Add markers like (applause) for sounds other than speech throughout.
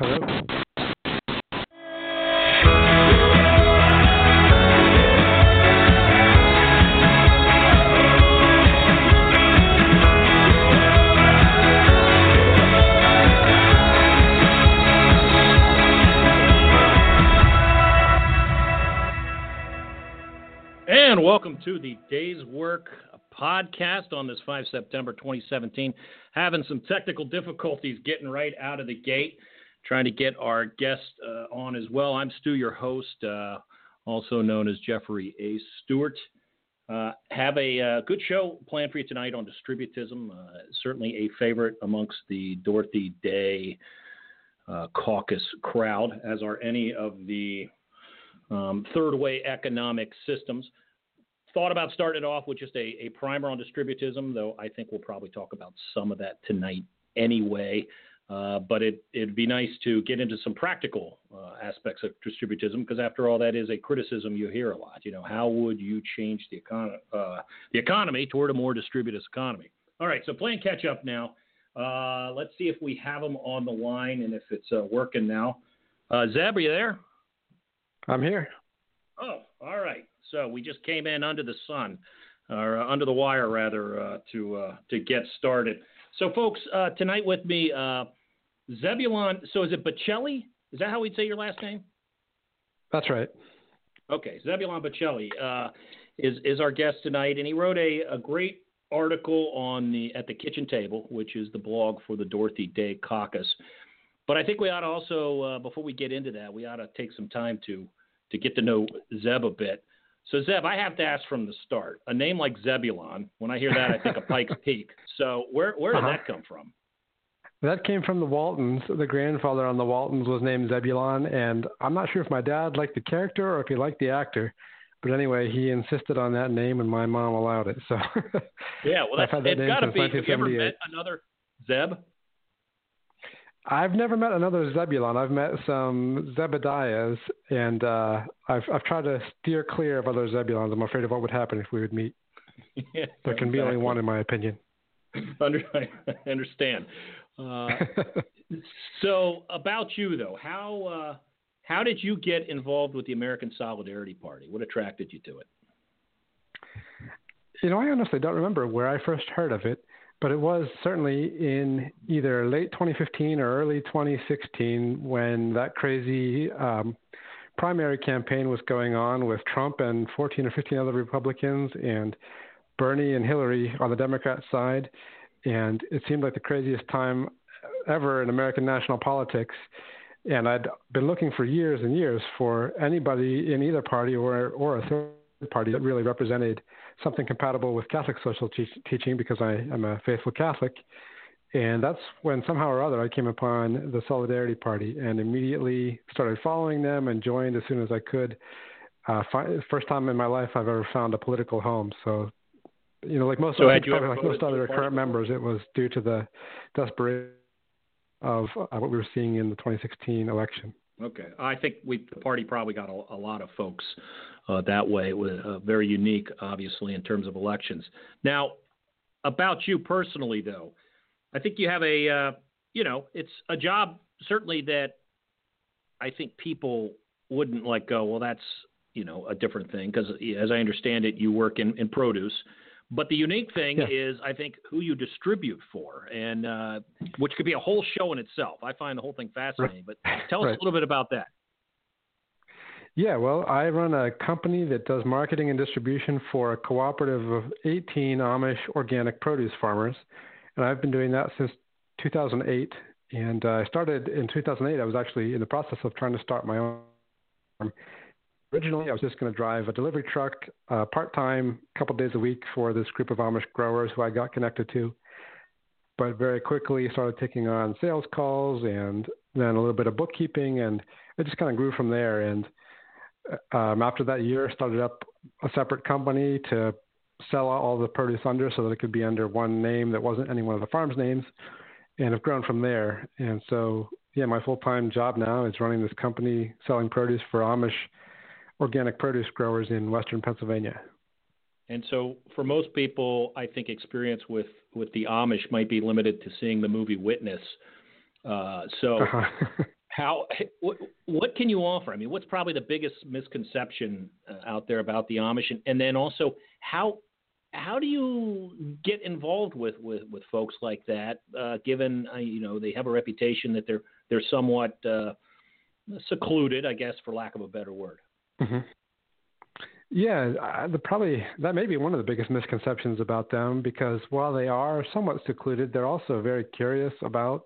Hello? And welcome to the Day's Work podcast on this 5 September 2017. Having some technical difficulties getting right out of the gate, trying to get our guest uh, on as well. I'm Stu, your host, uh, also known as Jeffrey A. Stewart. Uh, have a uh, good show planned for you tonight on distributism. Uh, certainly a favorite amongst the Dorothy Day uh, caucus crowd, as are any of the um, third way economic systems. Thought about starting off with just a, a primer on distributism, though I think we'll probably talk about some of that tonight anyway. Uh, but it, it'd be nice to get into some practical uh, aspects of distributism because, after all, that is a criticism you hear a lot. You know, how would you change the, econ- uh, the economy toward a more distributist economy? All right, so playing catch up now. Uh, let's see if we have them on the line and if it's uh, working now. Uh, Zeb, are you there? I'm here. Oh, all right. So we just came in under the sun, or uh, under the wire rather, uh, to uh, to get started. So, folks, uh, tonight with me, uh, Zebulon. So, is it Baccelli? Is that how we'd say your last name? That's right. Okay, Zebulon Baccelli uh, is is our guest tonight, and he wrote a, a great article on the at the kitchen table, which is the blog for the Dorothy Day Caucus. But I think we ought to also, uh, before we get into that, we ought to take some time to to get to know Zeb a bit. So Zeb, I have to ask from the start. A name like Zebulon, when I hear that, I think of Pikes Peak. So where where did Uh-huh. that come from? That came from the Waltons. The grandfather on the Waltons was named Zebulon, and I'm not sure if my dad liked the character or if he liked the actor. But anyway, he insisted on that name, and my mom allowed it. So (laughs) Yeah, well, I've that's had that it's got to be. Have you ever 1978. met another Zeb? I've never met another Zebulon. I've met some Zebediahs, and uh, I've I've tried to steer clear of other Zebulons. I'm afraid of what would happen if we would meet. (laughs) yeah, There can be only one, in my opinion. Under, (laughs) I understand. Uh, (laughs) so about you though, how uh, how did you get involved with the American Solidarity Party? What attracted you to it? You know, I honestly don't remember where I first heard of it, but it was certainly in either late 2015 or early 2016 when that crazy um, primary campaign was going on with Trump and 14 or 15 other Republicans and Bernie and Hillary on the Democrat side. And it seemed like the craziest time ever in American national politics. And I'd been looking for years and years for anybody in either party or, or a third party that really represented something compatible with Catholic social te- teaching because I am a faithful Catholic. And that's when somehow or other I came upon the Solidarity Party and immediately started following them and joined as soon as I could. Uh, fi- first time in my life I've ever found a political home. So, you know, like most, So you probably like most other current members, it was due to the desperation of uh, what we were seeing in the 2016 election. Okay, I think we the party probably got a, a lot of folks uh, that way. With uh, very unique, obviously, in terms of elections. Now, about you personally, though, I think you have a, uh, you know, it's a job certainly that I think people wouldn't like go. Well, that's you know a different thing because as I understand it, you work in, in produce. But the unique thing yeah. is, I think, who you distribute for, and uh, which could be a whole show in itself. I find the whole thing fascinating. Right. But tell us right. a little bit about that. Yeah, well, I run a company that does marketing and distribution for a cooperative of 18 Amish organic produce farmers, and I've been doing that since 2008. And uh, I started in 2008. I was actually in the process of trying to start my own. Originally, I was just going to drive a delivery truck uh, part time, a couple days a week for this group of Amish growers who I got connected to. But very quickly started taking on sales calls and then a little bit of bookkeeping, and it just kind of grew from there. And uh, um, after that year, started up a separate company to sell all the produce under so that it could be under one name that wasn't any one of the farm's names and have grown from there. And so, yeah, my full time job now is running this company selling produce for Amish organic produce growers in Western Pennsylvania. And so, for most people, I think experience with with the Amish might be limited to seeing the movie Witness. Uh, so, uh-huh. (laughs) how what, what, can you offer? I mean, what's probably the biggest misconception uh, out there about the Amish, and, and then also how how do you get involved with, with, with folks like that, uh, given uh, you know they have a reputation that they're they're somewhat uh, secluded, I guess, for lack of a better word. Mm-hmm. Yeah, the probably that may be one of the biggest misconceptions about them because while they are somewhat secluded, they're also very curious about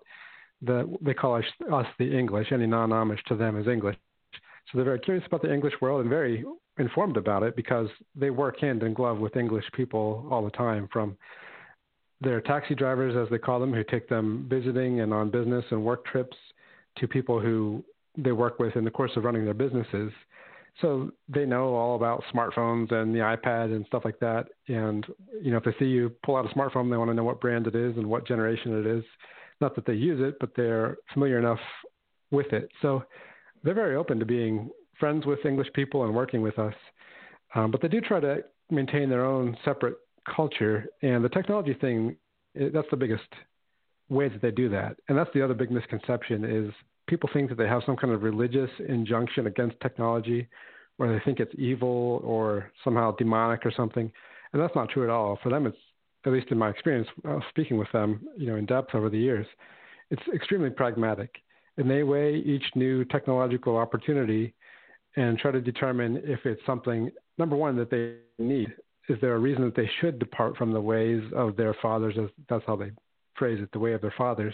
the they call us, us the English. Any non-Amish to them is English, so they're very curious about the English world and very informed about it because they work hand in glove with English people all the time from their taxi drivers, as they call them, who take them visiting and on business and work trips, to people who they work with in the course of running their businesses. So they know all about smartphones and the iPad and stuff like that. And you know, if they see you pull out a smartphone, they want to know what brand it is and what generation it is. Not that they use it, but they're familiar enough with it. So they're very open to being friends with English people and working with us. Um, but they do try to maintain their own separate culture. And the technology thing, that's the biggest way that they do that. And that's the other big misconception is people think that they have some kind of religious injunction against technology or they think it's evil or somehow demonic or something. And that's not true at all. For them, it's, at least in my experience, uh, speaking with them, you know, in depth over the years, it's extremely pragmatic. And they weigh each new technological opportunity and try to determine if it's something, number one, that they need. Is there a reason that they should depart from the ways of their fathers? That's how they phrase it, the way of their fathers,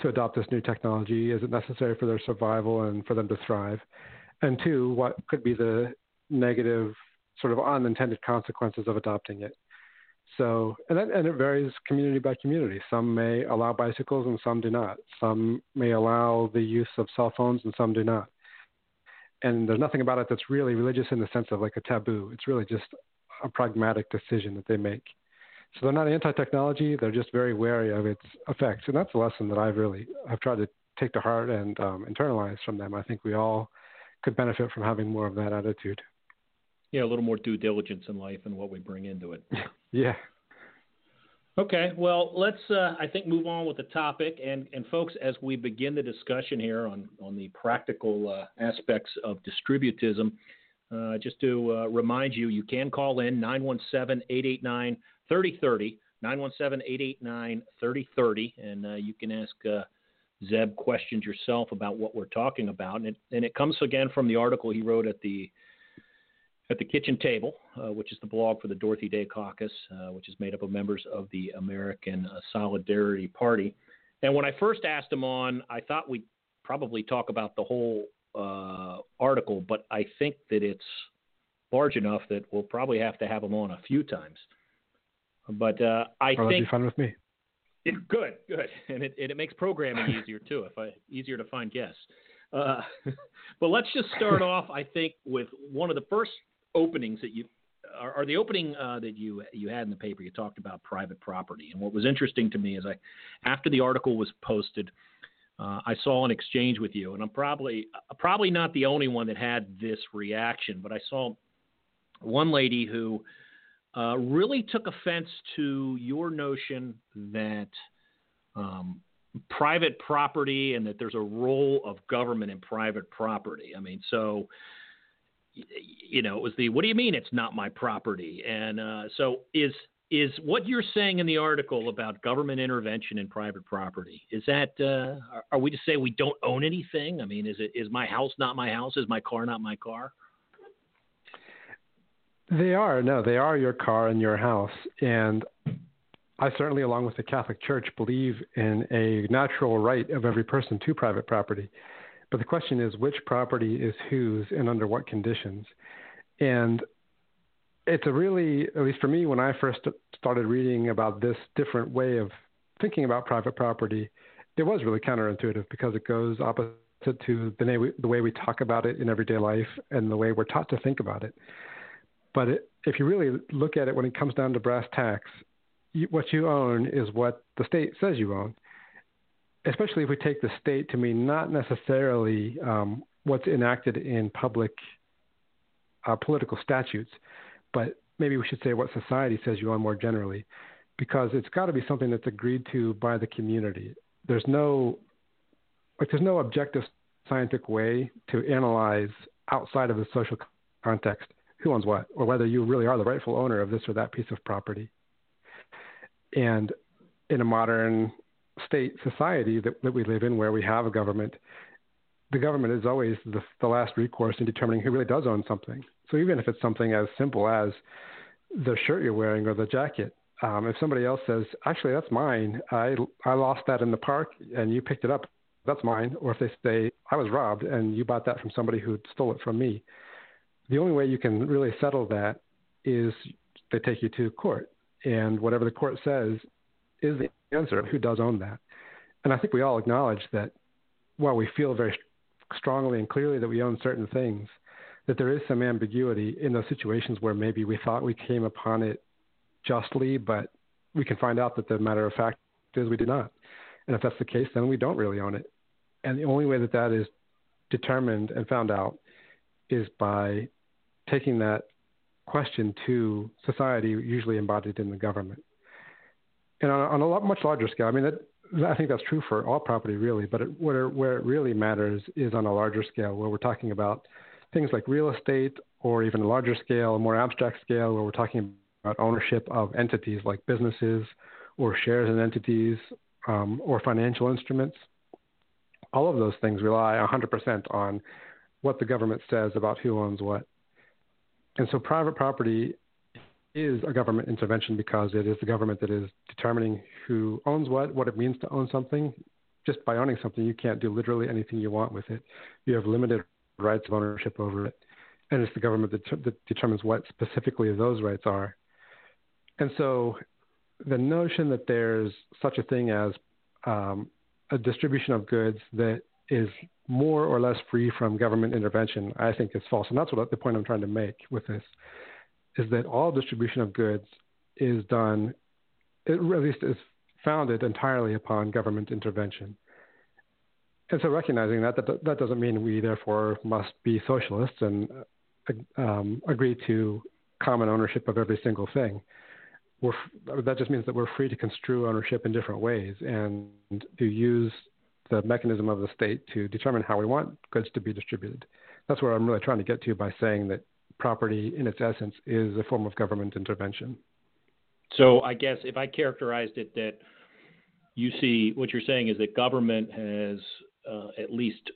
to adopt this new technology? Is it necessary for their survival and for them to thrive? And two, what could be the negative, sort of unintended consequences of adopting it? So, and, that, and it varies community by community. Some may allow bicycles and some do not. Some may allow the use of cell phones and some do not and there's nothing about it that's really religious in the sense of like a taboo. It's really just a pragmatic decision that they make. So they're not anti-technology; they're just very wary of its effects, and that's a lesson that I've really I've tried to take to heart and um, internalize from them. I think we all could benefit from having more of that attitude. Yeah, a little more due diligence in life and what we bring into it. (laughs) yeah, Okay, well, let's uh, I think move on with the topic, and and folks, as we begin the discussion here on on the practical uh, aspects of distributism, uh, just to uh, remind you, you can call in 917-889-3030, 917-889-3030, and uh, you can ask uh, Zeb questions yourself about what we're talking about, and it and it comes again from the article he wrote at the at the kitchen table, uh, which is the blog for the Dorothy Day Caucus, uh, which is made up of members of the American uh, Solidarity Party. And when I first asked him on, I thought we'd probably talk about the whole uh, article, but I think that it's large enough that we'll probably have to have him on a few times. But uh, I oh, think be fun with me. It, good, good, and it, it makes programming easier too. If I easier to find guests. Uh, (laughs) but let's just start (laughs) off, I think, with one of the first openings that you are, are the opening uh, that you you had in the paper. You talked about private property, and what was interesting to me is I, after the article was posted, uh, I saw an exchange with you, and I'm probably uh, probably not the only one that had this reaction, but I saw one lady who uh, really took offense to your notion that um, private property and that there's a role of government in private property. I mean, so you know, it was the what do you mean it's not my property? And uh, so is is what you're saying in the article about government intervention in private property is that uh, are we to say we don't own anything? I mean, is it is my house not my house? Is my car not my car? They are no, they are your car and your house, and I certainly, along with the Catholic Church, believe in a natural right of every person to private property. But the question is, which property is whose and under what conditions? And it's a really, at least for me, when I first started reading about this different way of thinking about private property, it was really counterintuitive because it goes opposite to the way we, the way we talk about it in everyday life and the way we're taught to think about it. But it, if you really look at it when it comes down to brass tacks, you, what you own is what the state says you own. Especially if we take the state to mean not necessarily um, what's enacted in public uh, political statutes, but maybe we should say what society says you own more generally, because it's got to be something that's agreed to by the community. There's no like there's no objective scientific way to analyze outside of the social context who owns what, or whether you really are the rightful owner of this or that piece of property. And in a modern state society that, that we live in, where we have a government, the government is always the, the last recourse in determining who really does own something. So even if it's something as simple as the shirt you're wearing or the jacket, um, if somebody else says, "Actually, that's mine. I I lost that in the park, and you picked it up. That's mine," or if they say, "I was robbed, and you bought that from somebody who stole it from me," the only way you can really settle that is they take you to court and whatever the court says is the answer of who does own that. And I think we all acknowledge that while we feel very strongly and clearly that we own certain things, that there is some ambiguity in those situations where maybe we thought we came upon it justly, but we can find out that the matter of fact is we did not. And if that's the case, then we don't really own it. And the only way that that is determined and found out is by taking that question to society, usually embodied in the government. And on, on a lot, much larger scale, I mean, that, I think that's true for all property, really. But it, where, where it really matters is on a larger scale, where we're talking about things like real estate, or even a larger scale, a more abstract scale, where we're talking about ownership of entities like businesses, or shares in entities, um, or financial instruments. All of those things rely 100% on what the government says about who owns what. And so private property is a government intervention because it is the government that is determining who owns what, what it means to own something. Just by owning something, you can't do literally anything you want with it. You have limited rights of ownership over it. And it's the government that, that determines what specifically those rights are. And so the notion that there's such a thing as um, a distribution of goods that is more or less free from government intervention, I think is false. And that's what the point I'm trying to make with this is that all distribution of goods is done, at least is founded entirely upon government intervention. And so recognizing that, that, that doesn't mean we therefore must be socialists and um, agree to common ownership of every single thing. We're, that just means that we're free to construe ownership in different ways and to use the mechanism of the state to determine how we want goods to be distributed. That's where I'm really trying to get to by saying that property, in its essence, is a form of government intervention. So I guess if I characterized it that you see what you're saying is that government has uh, at least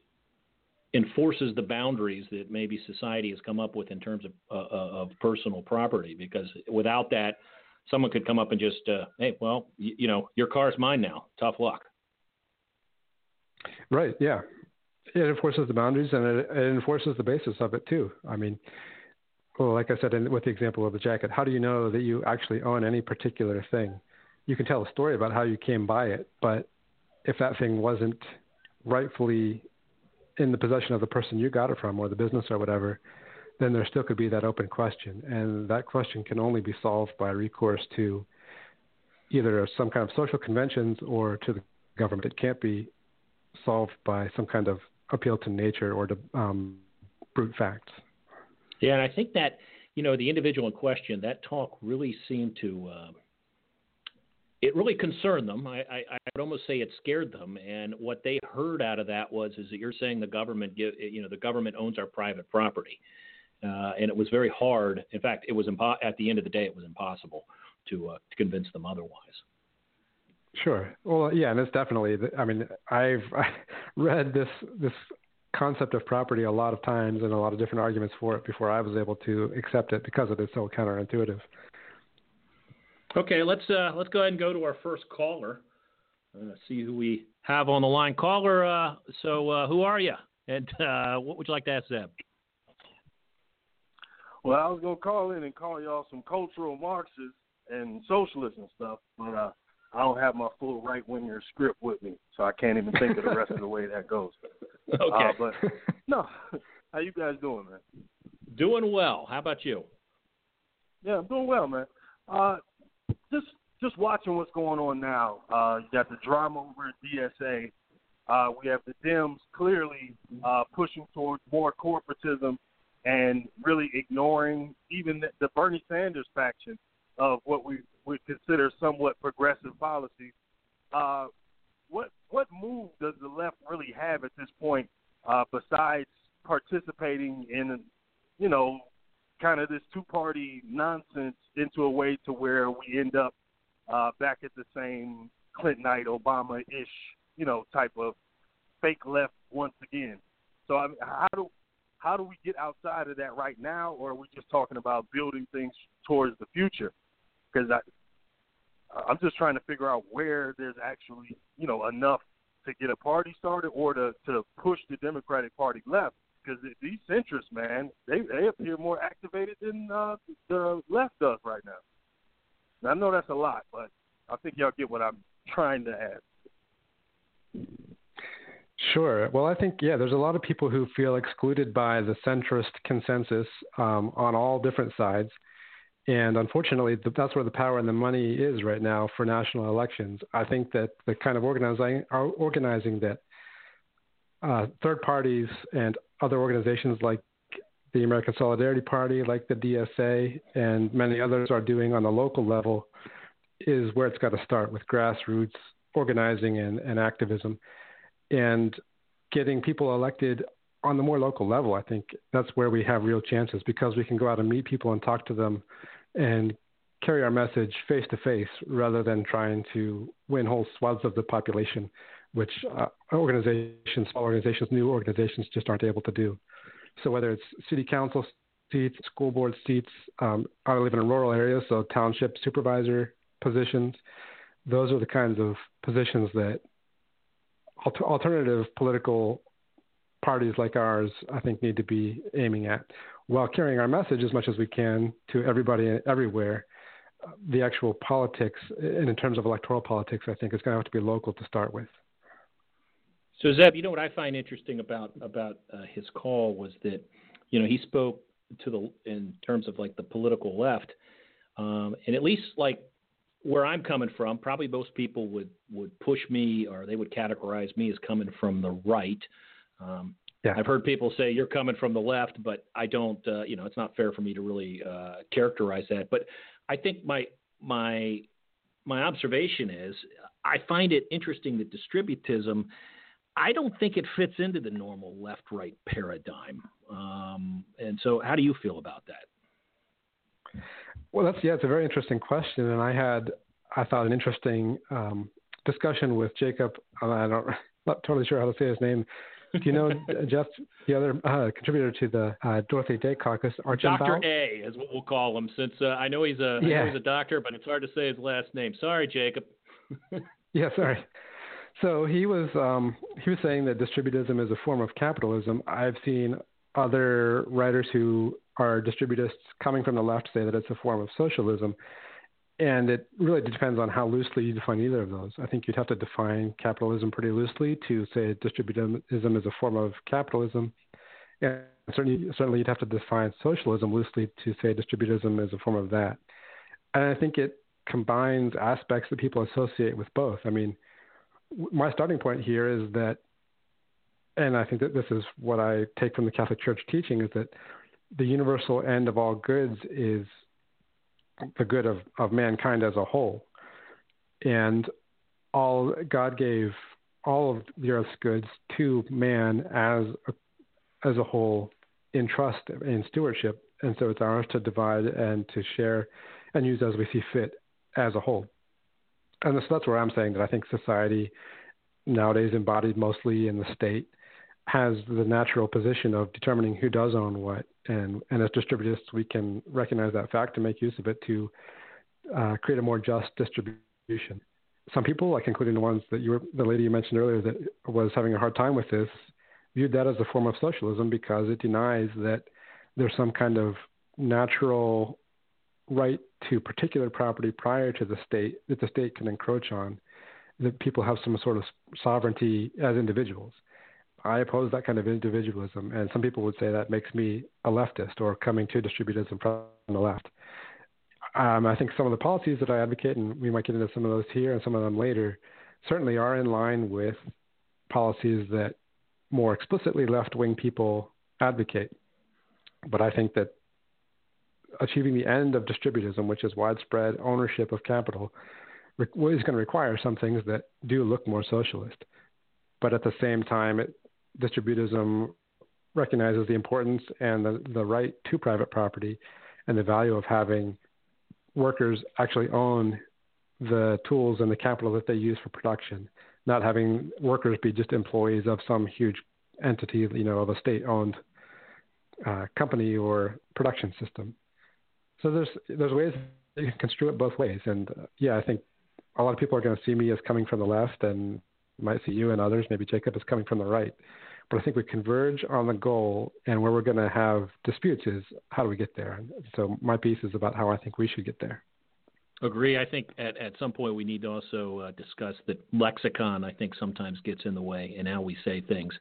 enforces the boundaries that maybe society has come up with in terms of, uh, uh of personal property. Because without that, someone could come up and just, uh, hey, well, y- you know, your car's mine now. Tough luck. Right. Yeah. It enforces the boundaries and it, it enforces the basis of it too. I mean, well, like I said, in, with the example of the jacket, how do you know that you actually own any particular thing? You can tell a story about how you came by it, but if that thing wasn't rightfully in the possession of the person you got it from or the business or whatever, then there still could be that open question. And that question can only be solved by recourse to either some kind of social conventions or to the government. It can't be solved by some kind of appeal to nature or to um, brute facts. Yeah, and I think that you know, the individual in question, that talk really seemed to. Uh, it really concerned them. I, I, I would almost say it scared them. And what they heard out of that was, is that you're saying the government, give, you know, the government owns our private property, uh, and it was very hard. In fact, it was impo- at the end of the day, it was impossible to uh, to convince them otherwise. Sure. Well, yeah, and it's definitely. I mean, I've I (laughs) read this this concept of property a lot of times and a lot of different arguments for it before I was able to accept it because it is so counterintuitive. Okay, let's uh, let's go ahead and go to our first caller. Uh, see who we have on the line. Caller, uh, so uh, who are you, and uh, what would you like to ask Zeb? Well, I was gonna call in and call y'all some cultural Marxists and socialists and stuff, but uh, I don't have my full right winger script with me, so I can't even think of the rest of the way that goes. (laughs) Okay. Uh, but no, (laughs) how you guys doing, man? Doing well. How about you? Yeah, I'm doing well, man. Uh, just just watching what's going on now. Uh, you got the drama over at DSA. Uh, we have the Dems clearly uh, pushing towards more corporatism and really ignoring even the, the Bernie Sanders faction of what we would consider somewhat progressive policies. Uh, what what move does the left really have at this point uh, besides participating in, you know, kind of this two party nonsense into a way to where we end up uh, back at the same Clintonite, Obama ish, you know, type of fake left once again. So I mean, how do how do we get outside of that right now, or are we just talking about building things towards the future? Because I'm just trying to figure out where there's actually you know enough to get a party started or to to push the Democratic Party left because these centrists, man, they they appear more activated than uh, the left does right now. I know that's a lot, but I think y'all get what I'm (laughs) trying to add. Sure. Well, I think yeah, there's a lot of people who feel excluded by the centrist consensus um, on all different sides, and unfortunately, that's where the power and the money is right now for national elections. I think that the kind of organizing organizing that uh, third parties and other organizations like the American Solidarity Party, like the DSA, and many others are doing on the local level is where it's got to start with grassroots organizing and, and activism and getting people elected on the more local level. I think that's where we have real chances because we can go out and meet people and talk to them and carry our message face to face rather than trying to win whole swaths of the population which uh, organizations, small organizations, new organizations just aren't able to do. So whether it's city council seats, school board seats, um, I live in a rural area, so township supervisor positions, those are the kinds of positions that alter- alternative political parties like ours, I think, need to be aiming at, while carrying our message as much as we can to everybody everywhere. The actual politics, and in terms of electoral politics, I think is going to have to be local to start with. So Zeb, you know what I find interesting about about uh, his call was that, you know, he spoke to the in terms of like the political left, um, and at least like where I'm coming from, probably most people would would push me or they would categorize me as coming from the right. Um, yeah. I've heard people say you're coming from the left, but I don't. Uh, you know, it's not fair for me to really uh, characterize that. But I think my my my observation is I find it interesting that distributism I don't think it fits into the normal left right paradigm. Um, and so, how do you feel about that? Well, that's yeah, it's a very interesting question, and I had I thought an interesting um, discussion with Jacob. I don't (laughs) not totally sure how to say his name. (laughs) Do you know Jeff, the other uh, contributor to the uh, Dorothy Day Caucus, Doctor A is what we'll call him, since uh, I know he's a yeah. know he's a doctor, but it's hard to say his last name. Sorry, Jacob. (laughs) yeah, sorry. So he was um, he was saying that distributism is a form of capitalism. I've seen other writers who are distributists coming from the left say that it's a form of socialism, and it really depends on how loosely you define either of those. I think you'd have to define capitalism pretty loosely to say distributism is a form of capitalism, and certainly certainly you'd have to define socialism loosely to say distributism is a form of that. And I think it combines aspects that people associate with both. I mean my starting point here is that, and I think that this is what I take from the Catholic Church teaching, is that the universal end of all goods is the good of, of mankind as a whole. And all God gave all of the earth's goods to man as a, as a whole in trust in stewardship, and so it's ours to divide and to share and use as we see fit as a whole. And so that's where I'm saying that I think society nowadays embodied mostly in the state has the natural position of determining who does own what, and and as distributists we can recognize that fact and make use of it to uh, create a more just distribution. Some people, like including the ones that you were, the lady you mentioned earlier that was having a hard time with this, viewed that as a form of socialism because it denies that there's some kind of natural right to particular property prior to the state that the state can encroach on, that people have some sort of sovereignty as individuals. I oppose that kind of individualism, and some people would say that makes me a leftist or coming to distributism from the left. Um, I think some of the policies that I advocate, and we might get into some of those here and some of them later, certainly are in line with policies that more explicitly left wing people advocate. But I think that achieving the end of distributism, which is widespread ownership of capital, is going to require some things that do look more socialist. But at the same time, it, distributism recognizes the importance and the, the right to private property and the value of having workers actually own the tools and the capital that they use for production, not having workers be just employees of some huge entity, you know, of a state-owned uh, company or production system. So there's there's ways you can construe it both ways, and uh, yeah, I think a lot of people are going to see me as coming from the left, and might see you and others, maybe Jacob, as coming from the right. But I think we converge on the goal, and where we're going to have disputes is how do we get there. And so my piece is about how I think we should get there. Agree. I think at, at some point we need to also uh, discuss that lexicon, I think, sometimes gets in the way in how we say things.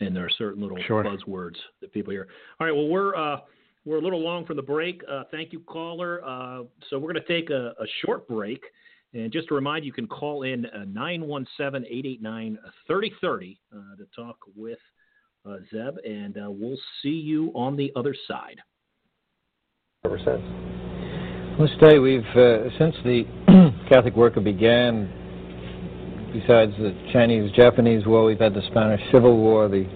And there are certain little sure. buzzwords that people hear. All right. Well, we're. Uh, we're a little long for the break. Uh, thank you, caller. Uh, so we're going to take a, a, short break. And just to remind you, you can call in uh, 917 889 3030 uh, to talk with uh, Zeb, and uh, we'll see you on the other side. Ever since. Well, today we've, since the (clears throat) Catholic worker began, besides the Chinese Japanese War, we've had the Spanish Civil War, the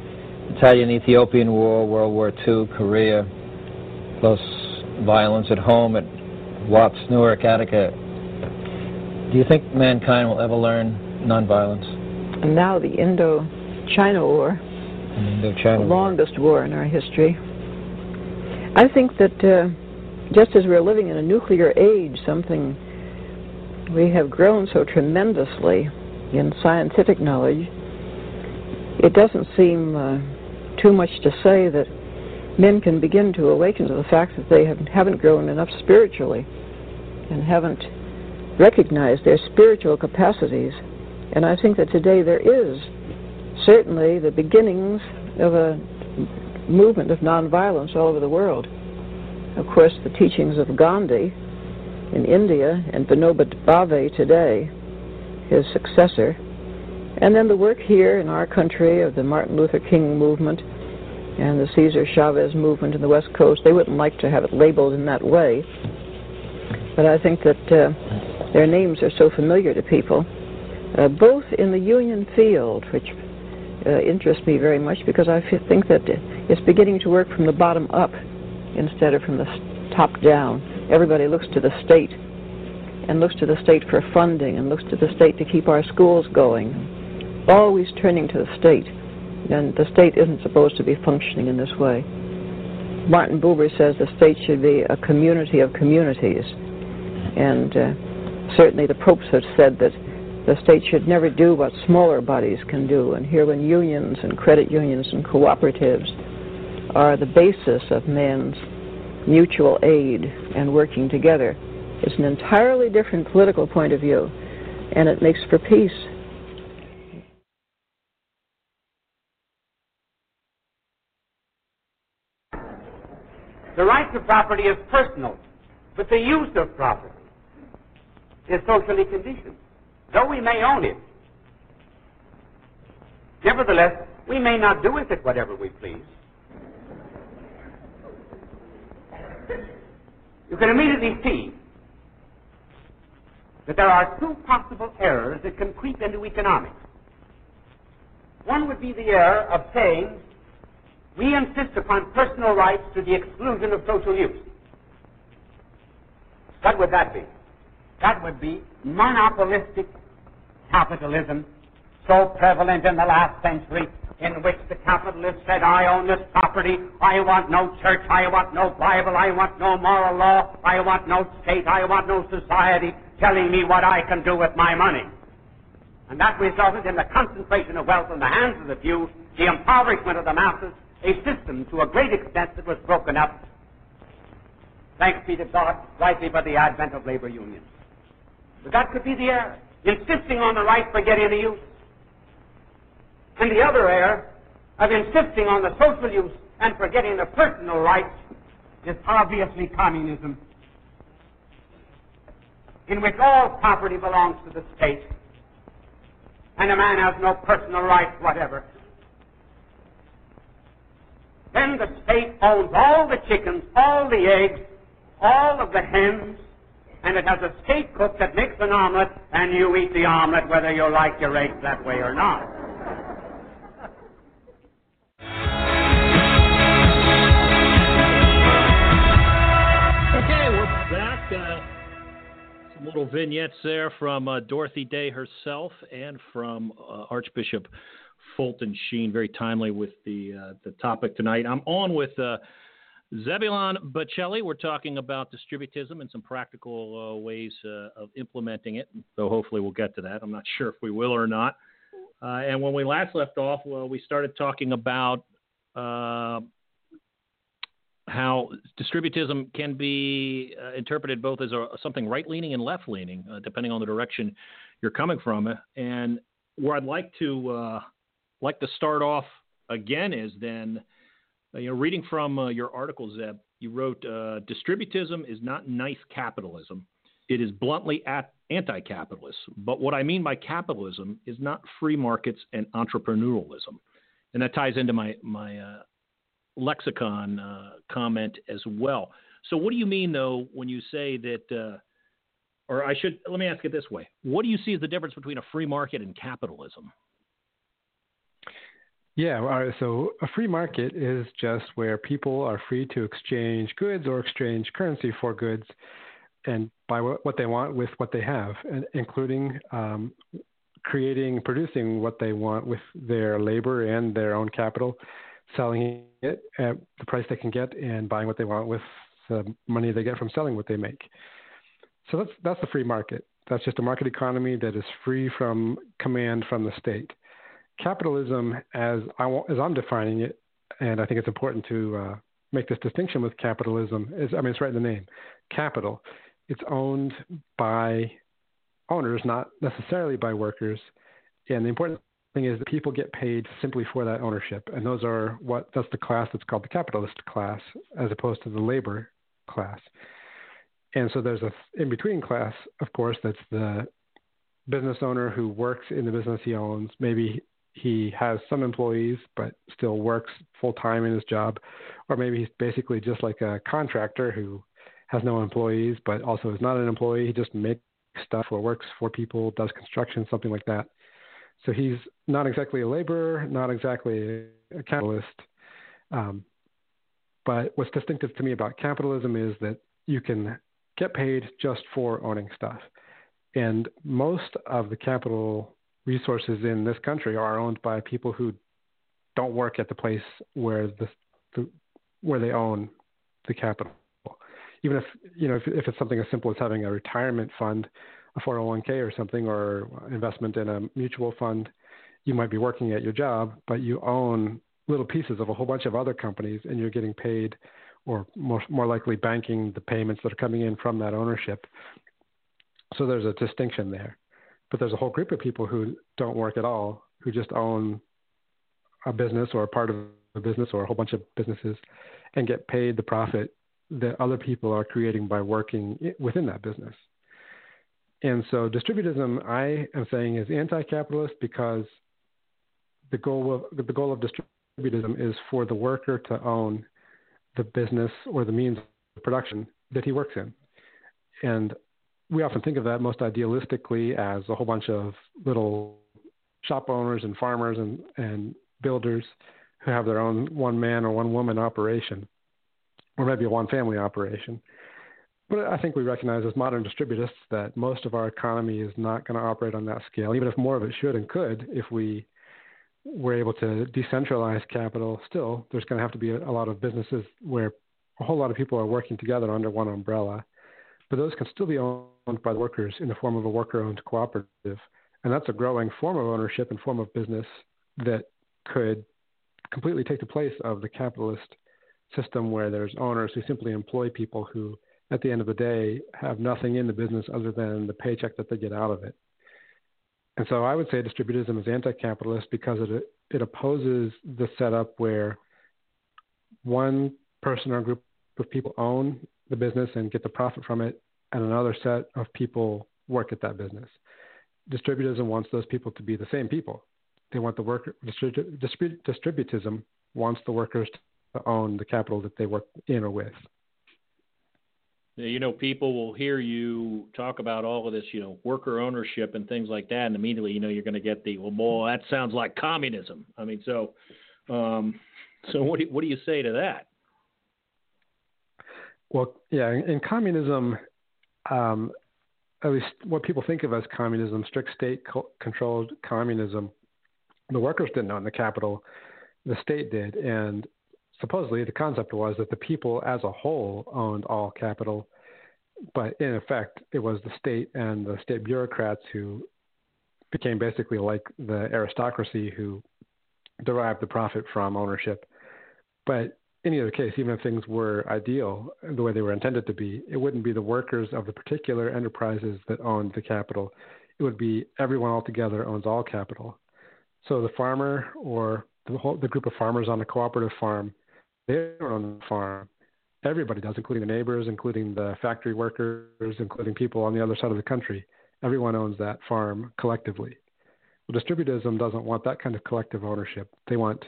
Italian Ethiopian War, World War II, Korea, plus violence at home at Watts, Newark, Attica. Do you think mankind will ever learn nonviolence? And now the Indo-China War, The longest war in our history. I think that uh, just as we're living in a nuclear age, something we have grown so tremendously in scientific knowledge, it doesn't seem uh, too much to say that men can begin to awaken to the fact that they have, haven't grown enough spiritually and haven't recognized their spiritual capacities. And I think that today there is certainly the beginnings of a movement of nonviolence all over the world. Of course, the teachings of Gandhi in India and Vinoba Bhave today, his successor, and then the work here in our country of the Martin Luther King movement and the Cesar Chavez movement in the West Coast, they wouldn't like to have it labeled in that way. But I think that uh, their names are so familiar to people, uh, both in the union field, which uh, interests me very much because I think that it's beginning to work from the bottom up instead of from the top down. Everybody looks to the state and looks to the state for funding and looks to the state to keep our schools going, always turning to the state. And the state isn't supposed to be functioning in this way. Martin Buber says the state should be a community of communities. And uh, certainly the popes have said that the state should never do what smaller bodies can do. And here, when unions and credit unions and cooperatives are the basis of men's mutual aid and working together, it's an entirely different political point of view, and it makes for peace. The right to property is personal, but the use of property is socially conditioned. Though we may own it, nevertheless, we may not do with it whatever we please. you can immediately see that there are two possible errors that can creep into economics. One would be the error of saying, we insist upon personal rights to the exclusion of social use. What would that be? That would be monopolistic capitalism so prevalent in the last century in which the capitalist said, I own this property, I want no church, I want no Bible, I want no moral law, I want no state, I want no society telling me what I can do with my money. And that resulted in the concentration of wealth in the hands of the few, the impoverishment of the masses, a system to a great extent that was broken up, thanks be to God, rightly by the advent of labor unions. But that could be the error, insisting on the right for getting the use and the other error of insisting on the social use and forgetting the personal rights is obviously communism, in which all property belongs to the state and a man has no personal rights whatever. Then the state owns all the chickens, all the eggs, all of the hens, and it has a state cook that makes an omelet, and you eat the omelet whether you like your eggs that way or not. Okay, we're back. Uh, some little vignettes there from uh, Dorothy Day herself and from uh, Archbishop Fulton Sheen. Very timely with the uh, the topic tonight. I'm on with uh, Zebulon Baccelli. We're talking about distributism and some practical uh, ways uh, of implementing it. So hopefully we'll get to that. I'm not sure if we will or not. and when we last left off, well, we started talking about how distributism can be uh, interpreted both as a, something right leaning and left leaning, uh, depending on the direction you're coming from. And where I'd like to uh, like to start off again is then, uh, you know, reading from uh, your article, Zeb, you wrote, uh, "Distributism is not nice capitalism; it is bluntly anti-capitalist. But what I mean by capitalism is not free markets and entrepreneurialism." And that ties into my my lexicon uh, comment as well. So, what do you mean, though, when you say that, uh, or I should, let me ask it this way what do you see as the difference between a free market and capitalism? Yeah, all right, so a free market is just where people are free to exchange goods or exchange currency for goods and buy what they want with what they have, including um, creating, producing what they want with their labor and their own capital selling it at the price they can get and buying what they want with the money they get from selling what they make. So that's that's the free market. That's just a market economy that is free from command from the state. Capitalism, as I as I'm defining it, and I think it's important to uh, make this distinction with capitalism. Is I mean it's right in the name, capital. It's owned by owners, not necessarily by workers. And the important thing is that people get paid simply for that ownership, and those are what that's the class that's called the capitalist class, as opposed to the labor class. And so there's a in between class, of course, that's the business owner who works in the business he owns. Maybe he has some employees, but still works full time in his job, or maybe he's basically just like a contractor who has no employees, but also is not an employee. He just makes stuff or works for people, does construction, something like that. So he's not exactly a laborer, not exactly a capitalist. Um, but what's distinctive to me about capitalism is that you can get paid just for owning stuff. And most of the capital resources in this country are owned by people who don't work at the place where the, the where they own the capital. Even if you know if, if it's something as simple as having a retirement fund a 401k or something or investment in a mutual fund, you might be working at your job, but you own little pieces of a whole bunch of other companies and you're getting paid or more, more likely banking the payments that are coming in from that ownership. So there's a distinction there. But there's a whole group of people who don't work at all, who just own a business or a part of a business or a whole bunch of businesses and get paid the profit that other people are creating by working within that business. And so distributism, I am saying, is anti-capitalist because the goal of the goal of distributism is for the worker to own the business or the means of production that he works in. And we often think of that most idealistically as a whole bunch of little shop owners and farmers and, and builders who have their own one man or one woman operation, or maybe a one family operation. But I think we recognize as modern distributists that most of our economy is not going to operate on that scale, even if more of it should and could if we were able to decentralize capital. Still, there's going to have to be a, a lot of businesses where a whole lot of people are working together under one umbrella. But those can still be owned by the workers in the form of a worker owned cooperative. And that's a growing form of ownership and form of business that could completely take the place of the capitalist system where there's owners who simply employ people who, at the end of the day, have nothing in the business other than the paycheck that they get out of it. And so I would say distributism is anti capitalist because it, it opposes the setup where one person or group of people own the business and get the profit from it, and another set of people work at that business. Distributism wants those people to be the same people. They want the worker distrib- distributism wants the workers to own the capital that they work in or with. You know, people will hear you talk about all of this, you know, worker ownership and things like that, and immediately, you know, you're going to get the well, boy, that sounds like communism. I mean, so, um, so what do you, what do you say to that? Well, yeah, in, in communism, um, at least what people think of as communism, strict state co- controlled communism, the workers didn't own the capital, the state did. And supposedly the concept was that the people as a whole owned all capital. But in effect, it was the state and the state bureaucrats who became basically like the aristocracy who derived the profit from ownership. But any other case, even if things were ideal the way they were intended to be, it wouldn't be the workers of the particular enterprises that owned the capital. It would be everyone altogether owns all capital. So the farmer or the whole the group of farmers on a cooperative farm, they don't own the farm. Everybody does, including the neighbors, including the factory workers, including people on the other side of the country. Everyone owns that farm collectively. Well, distributism doesn't want that kind of collective ownership. They want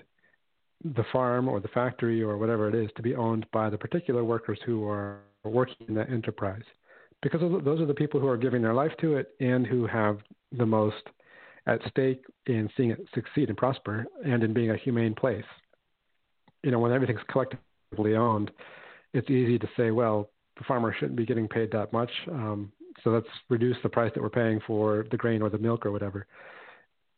the farm or the factory or whatever it is to be owned by the particular workers who are working in that enterprise. Because those are the people who are giving their life to it and who have the most at stake in seeing it succeed and prosper and in being a humane place. You know, when everything's collectively owned, it's easy to say, well, the farmer shouldn't be getting paid that much, um, so let's reduce the price that we're paying for the grain or the milk or whatever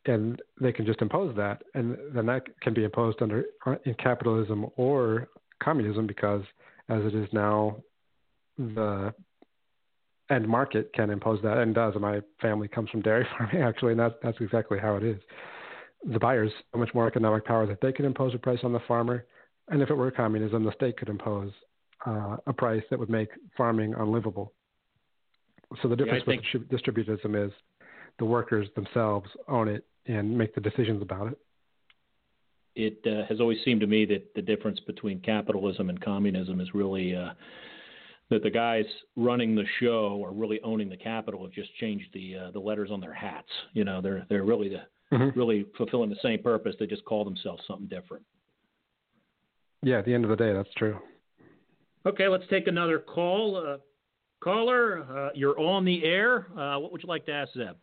and they can just impose that, and then that can be imposed under in capitalism or communism because, as it is now, the end market can impose that and does. And my family comes from dairy (laughs) farming actually, and that's that's exactly how it is. The buyers so much more economic power that they can impose a price on the farmer, and if it were communism, the state could impose uh, a price that would make farming unlivable. So the difference yeah, with distributism is the workers themselves own it and make the decisions about it. It uh, has always seemed to me that the difference between capitalism and communism is really uh, that the guys running the show or really owning the capital have just changed the uh, the letters on their hats. You know, they're they're really the mm-hmm. really fulfilling the same purpose. They just call themselves something different. Yeah, at the end of the day, that's true. Okay, let's take another call. Uh, caller, uh, you're on the air. Uh, what would you like to ask Zeb?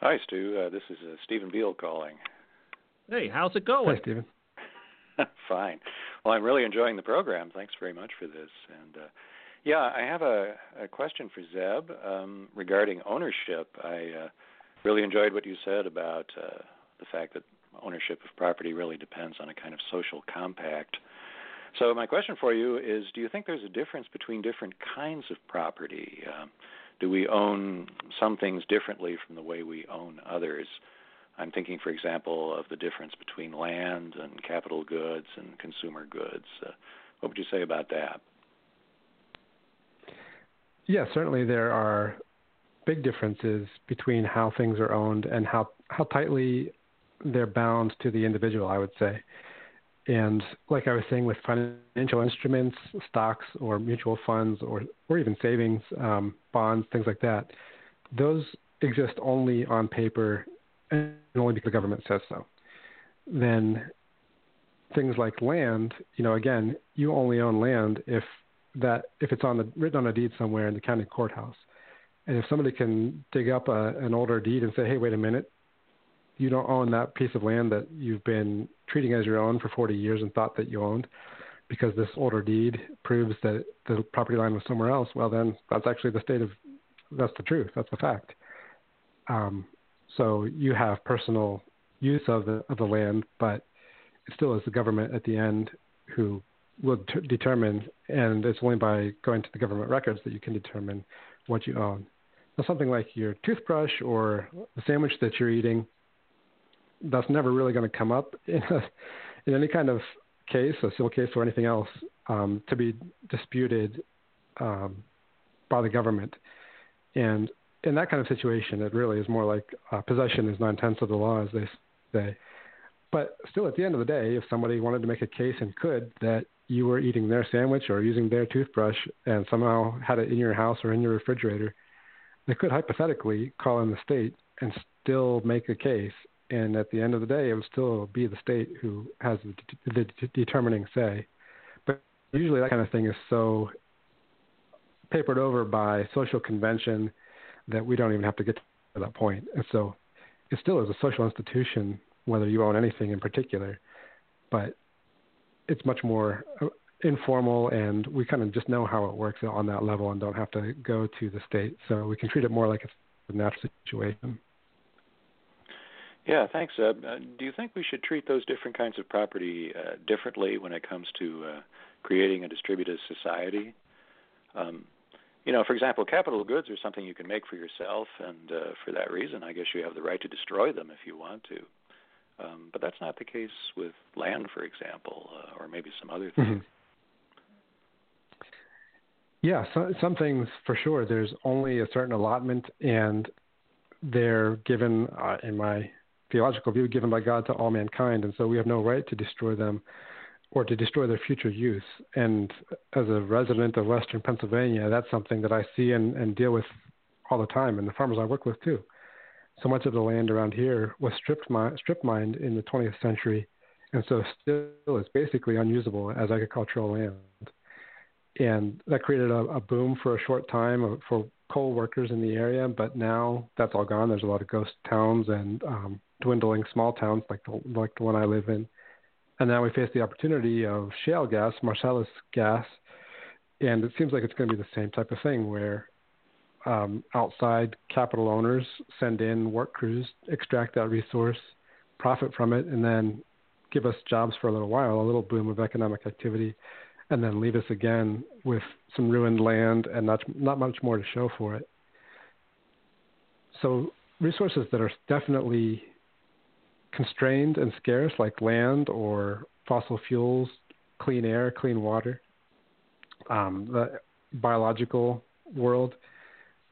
Hi, Stu. Uh, this is uh, Stephen Beal calling. Hey, how's it going? Hey, Stephen. (laughs) Fine. Well, I'm really enjoying the program. Thanks very much for this. And uh, yeah, I have a, a question for Zeb um, regarding ownership. I uh, really enjoyed what you said about uh, the fact that ownership of property really depends on a kind of social compact. So my question for you is: Do you think there's a difference between different kinds of property? Uh, do we own some things differently from the way we own others? I'm thinking, for example, of the difference between land and capital goods and consumer goods. Uh, what would you say about that? Yeah, certainly there are big differences between how things are owned and how, how tightly they're bound to the individual, I would say. And like I was saying, with financial instruments, stocks or mutual funds or, or even savings, um, bonds, things like that, those exist only on paper and only because the government says so. Then things like land, you know, again, you only own land if that if it's on the written on a deed somewhere in the county courthouse, and if somebody can dig up a, an older deed and say, hey, wait a minute, you don't own that piece of land that you've been treating as your own for 40 years and thought that you owned because this older deed proves that the property line was somewhere else, well, then that's actually the state of, that's the truth, that's the fact. Um, so you have personal use of the of the land, but it still is the government at the end who will t- determine, and it's only by going to the government records that you can determine what you own. Now, something like your toothbrush or the sandwich that you're eating, that's never really going to come up (laughs) in, a, in any kind of case, a civil case or anything else, um, to be disputed um, by the government. And in that kind of situation, it really is more like uh, possession is nine tenths of the law, as they say. But still, at the end of the day, if somebody wanted to make a case and could that you were eating their sandwich or using their toothbrush and somehow had it in your house or in your refrigerator, they could hypothetically call in the state and still make a case. And at the end of the day, it would still be the state who has the, the, determining say. But usually, that kind of thing is so papered over by social convention that we don't even have to get to that point. And so it still is a social institution, whether you own anything in particular, but it's much more uh, informal and we kind of just know how it works on that level and don't have to go to the state. So we can treat it more like it's a natural situation. Yeah, thanks. Uh, do you think we should treat those different kinds of property uh, differently when it comes to uh, creating a distributed society? Um, you know, for example, capital goods are something you can make for yourself, and uh, for that reason, I guess you have the right to destroy them if you want to. Um, but that's not the case with land, for example, uh, or maybe some other things. Mm-hmm. Yeah, so, some things for sure. There's only a certain allotment, and they're given, uh, in my theological view, given by God to all mankind, and so we have no right to destroy them or to destroy their future use. And as a resident of Western Pennsylvania, that's something that I see and, and deal with all the time, and the farmers I work with too. So much of the land around here was stripped, mi- strip mined in the 20th century, and so still it's basically unusable as agricultural land. And that created a, a boom for a short time for coal workers in the area, but now that's all gone. There's a lot of ghost towns and um, dwindling small towns like the, like the one I live in and now we face the opportunity of shale gas, Marcellus gas, and it seems like it's going to be the same type of thing where um, outside capital owners send in work crews, extract that resource, profit from it, and then give us jobs for a little while, a little boom of economic activity, and then leave us again with some ruined land and not not much more to show for it. So resources that are definitely constrained and scarce, like land or fossil fuels, clean air, clean water, um, the biological world,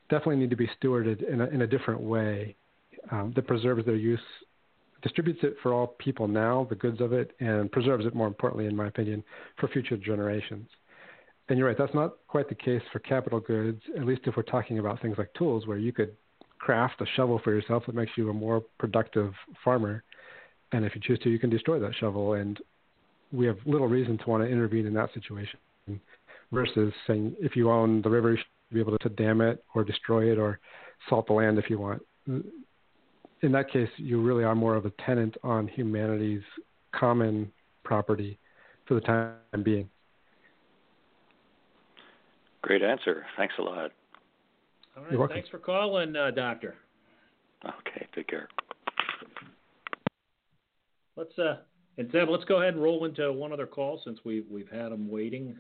definitely need to be stewarded in a, in a different way. Um, that preserves their use, distributes it for all people now, the goods of it, and preserves it, more importantly, in my opinion, for future generations. And you're right, that's not quite the case for capital goods, at least if we're talking about things like tools, where you could craft a shovel for yourself that makes you a more productive farmer and if you choose to, you can destroy that shovel. And we have little reason to want to intervene in that situation versus saying if you own the river, you should be able to dam it or destroy it or salt the land if you want. In that case, you really are more of a tenant on humanity's common property for the time being. Great answer. Thanks a lot. All right. Thanks for calling, uh, Doctor. Okay. Take care. Let's uh, and Zeb, let's go ahead and roll into one other call since we've we've had them waiting.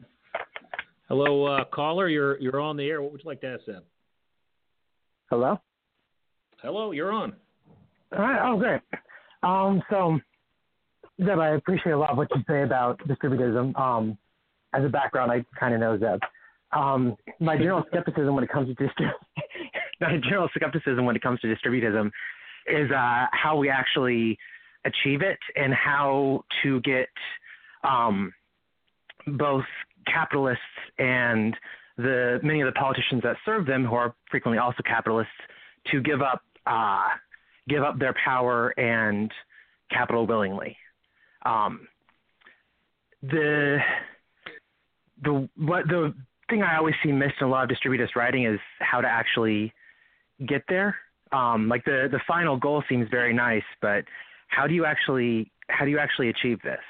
Hello, uh, caller. You're you're on the air. What would you like to ask Zeb? Hello. Hello, you're on. All right. Oh, great. Um, so, Zeb, I appreciate a lot of what you say about distributism. Um, as a background, I kind of know Zeb. Um, my general (laughs) skepticism when it comes to distri- (laughs) my general skepticism when it comes to distributism is uh, how we actually achieve it and how to get um, both capitalists and the many of the politicians that serve them, who are frequently also capitalists, to give up uh, give up their power and capital willingly. Um, the the what the thing I always see missed in a lot of distributist writing is how to actually get there. Um, like the the final goal seems very nice, but how do you actually how do you actually achieve this?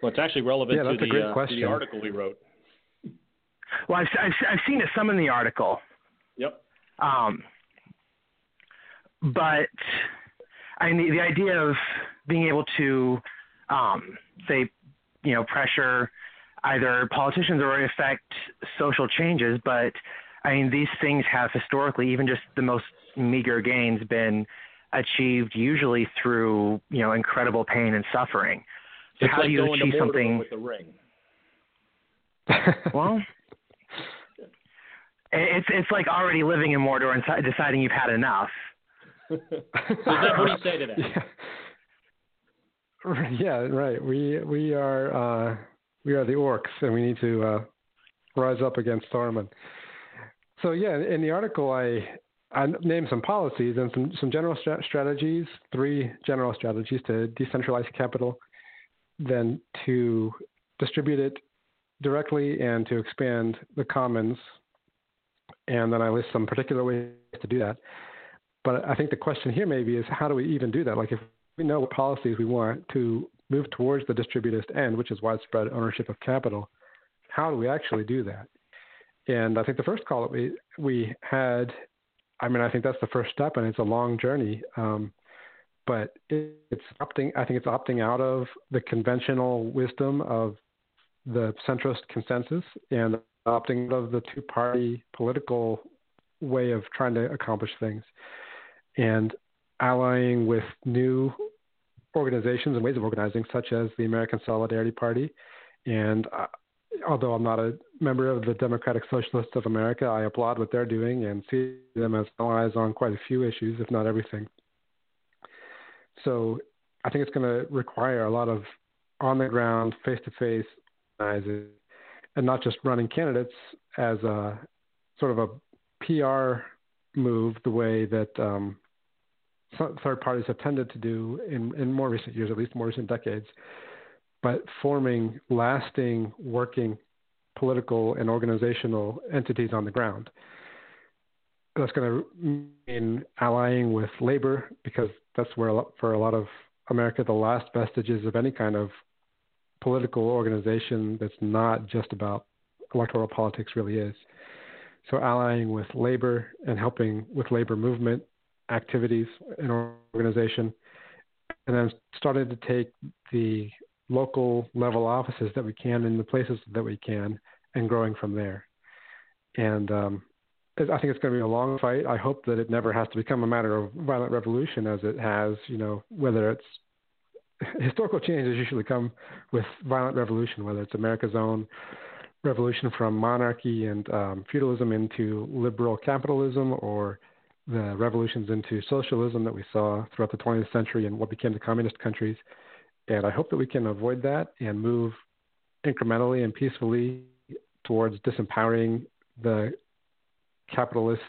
Well, it's actually relevant Yeah, to, the, uh, to the article we wrote. Well, I've I've, I've seen it some in the article. Yep. Um, but I mean, the, the idea of being able to, um, say, you know, pressure either politicians or affect social changes, but I mean, these things have historically, even just the most meager gains, been achieved usually through, you know, incredible pain and suffering. So It's how like do you going achieve something? with the ring. (laughs) (laughs) well, it's it's like already living in Mordor and deciding you've had enough. (laughs) So Zeb, what do you say to that? yeah, right. We we are uh, we are the orcs, and we need to uh, rise up against Saruman. So yeah, in the article, I I named some policies and some some general stra- strategies, three general strategies to decentralize capital, then to distribute it directly and to expand the commons, and then I list some particular ways to do that. But I think the question here maybe is how do we even do that? Like if we know what policies we want to move towards the distributist end, which is widespread ownership of capital, how do we actually do that? And I think the first call that we we had, I mean, I think that's the first step, and it's a long journey. Um, but it, it's opting. I think it's opting out of the conventional wisdom of the centrist consensus and opting out of the two-party political way of trying to accomplish things, and allying with new organizations and ways of organizing, such as the American Solidarity Party. And uh, although I'm not a member of the Democratic Socialists of America, I applaud what they're doing and see them as allies on quite a few issues, if not everything. So I think it's going to require a lot of on the ground, face to face organizing, and not just running candidates as a sort of a PR move, the way that um, third parties have tended to do in, in more recent years, at least more recent decades, but forming lasting, working political and organizational entities on the ground. That's going to mean allying with labor because that's where, for a lot of America, the last vestiges of any kind of political organization that's not just about electoral politics really is. So, allying with labor and helping with labor movement activities and organization, and then starting to take the local level offices that we can in the places that we can and growing from there. And um, I think it's going to be a long fight. I hope that it never has to become a matter of violent revolution as it has, you know, whether it's historical changes usually come with violent revolution, whether it's America's own revolution from monarchy and um, feudalism into liberal capitalism or the revolutions into socialism that we saw throughout the 20th century and what became the communist countries. And I hope that we can avoid that and move incrementally and peacefully towards disempowering the capitalist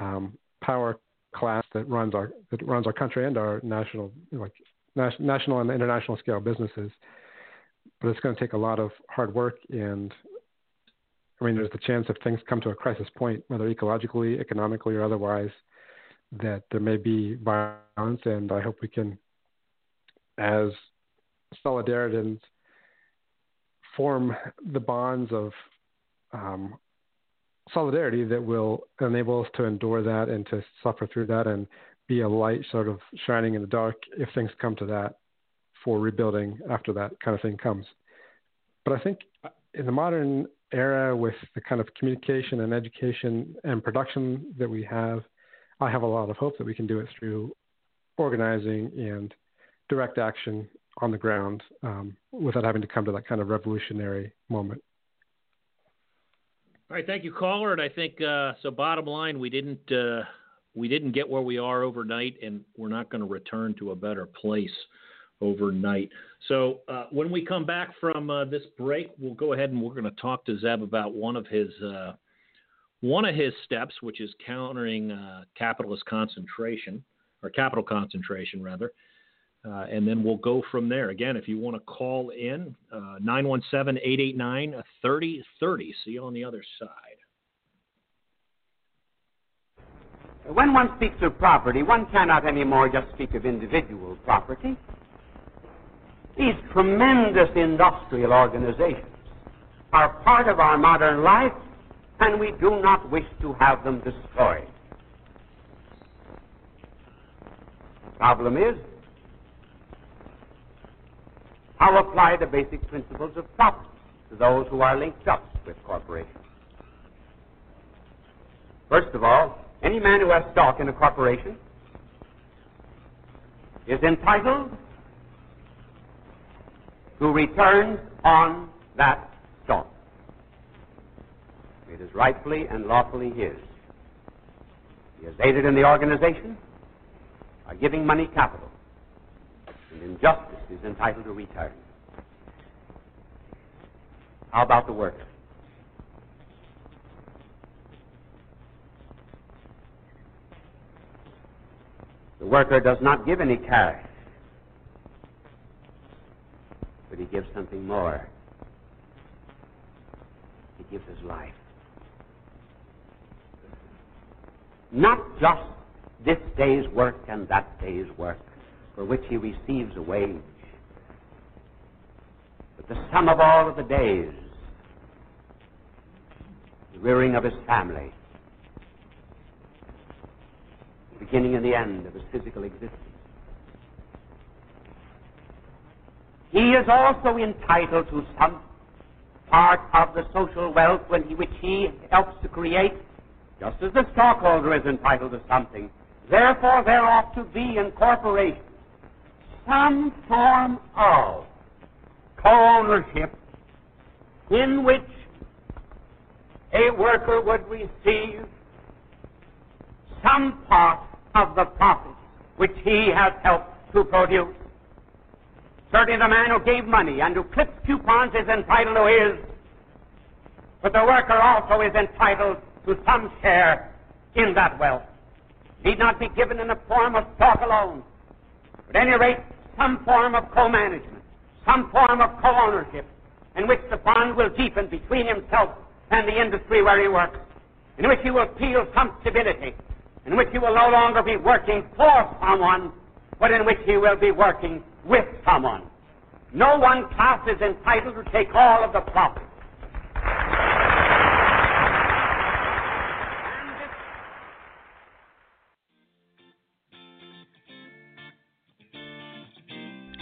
um, power class that runs our that runs our country and our national like nas- national and international scale businesses. But it's going to take a lot of hard work and I mean, there's the chance if things come to a crisis point, whether ecologically, economically, or otherwise, that there may be violence. And I hope we can, as Solidaritans, form the bonds of um, solidarity that will enable us to endure that and to suffer through that and be a light sort of shining in the dark if things come to that for rebuilding after that kind of thing comes. But I think in the modern era with the kind of communication and education and production that we have, I have a lot of hope that we can do it through organizing and direct action on the ground um, without having to come to that kind of revolutionary moment. All right, thank you, caller. And I think uh, so. Bottom line, we didn't uh, we didn't get where we are overnight, and we're not going to return to a better place overnight. So uh, when we come back from uh, this break, we'll go ahead and we're going to talk to Zeb about one of his uh, one of his steps, which is countering uh, capitalist concentration or capital concentration rather. Uh, and then we'll go from there. Again, if you want to call in, uh, 917 889 3030. See you on the other side. When one speaks of property, one cannot anymore just speak of individual property. These tremendous industrial organizations are part of our modern life, and we do not wish to have them destroyed. The problem is how apply the basic principles of property to those who are linked up with corporations. First of all, any man who has stock in a corporation is entitled to returns on that stock. It is rightfully and lawfully his. He has aided in the organization by giving money capital, and in justice is entitled to return. How about the worker? The worker does not give any cash, but he gives something more. He gives his life. Not just this day's work and that day's work, for which he receives a wage, but the sum of all of the days, the rearing of his family, the beginning and the end of his physical existence. He is also entitled to some part of the social wealth when he, which he helps to create, just as the stockholder is entitled to something. Therefore, there ought to be in corporations some form of co-ownership in which a worker would receive some part of the profits which he has helped to produce. Certainly the man who gave money and who clipped coupons is entitled to his, but the worker also is entitled to some share in that wealth. Need not be given in the form of stock alone, at any rate, some form of co-management, some form of co-ownership, in which the bond will deepen between himself and the industry where he works, in which he will feel some stability, in which he will no longer be working for someone, but in which he will be working with someone. No one class is entitled to take all of the profit.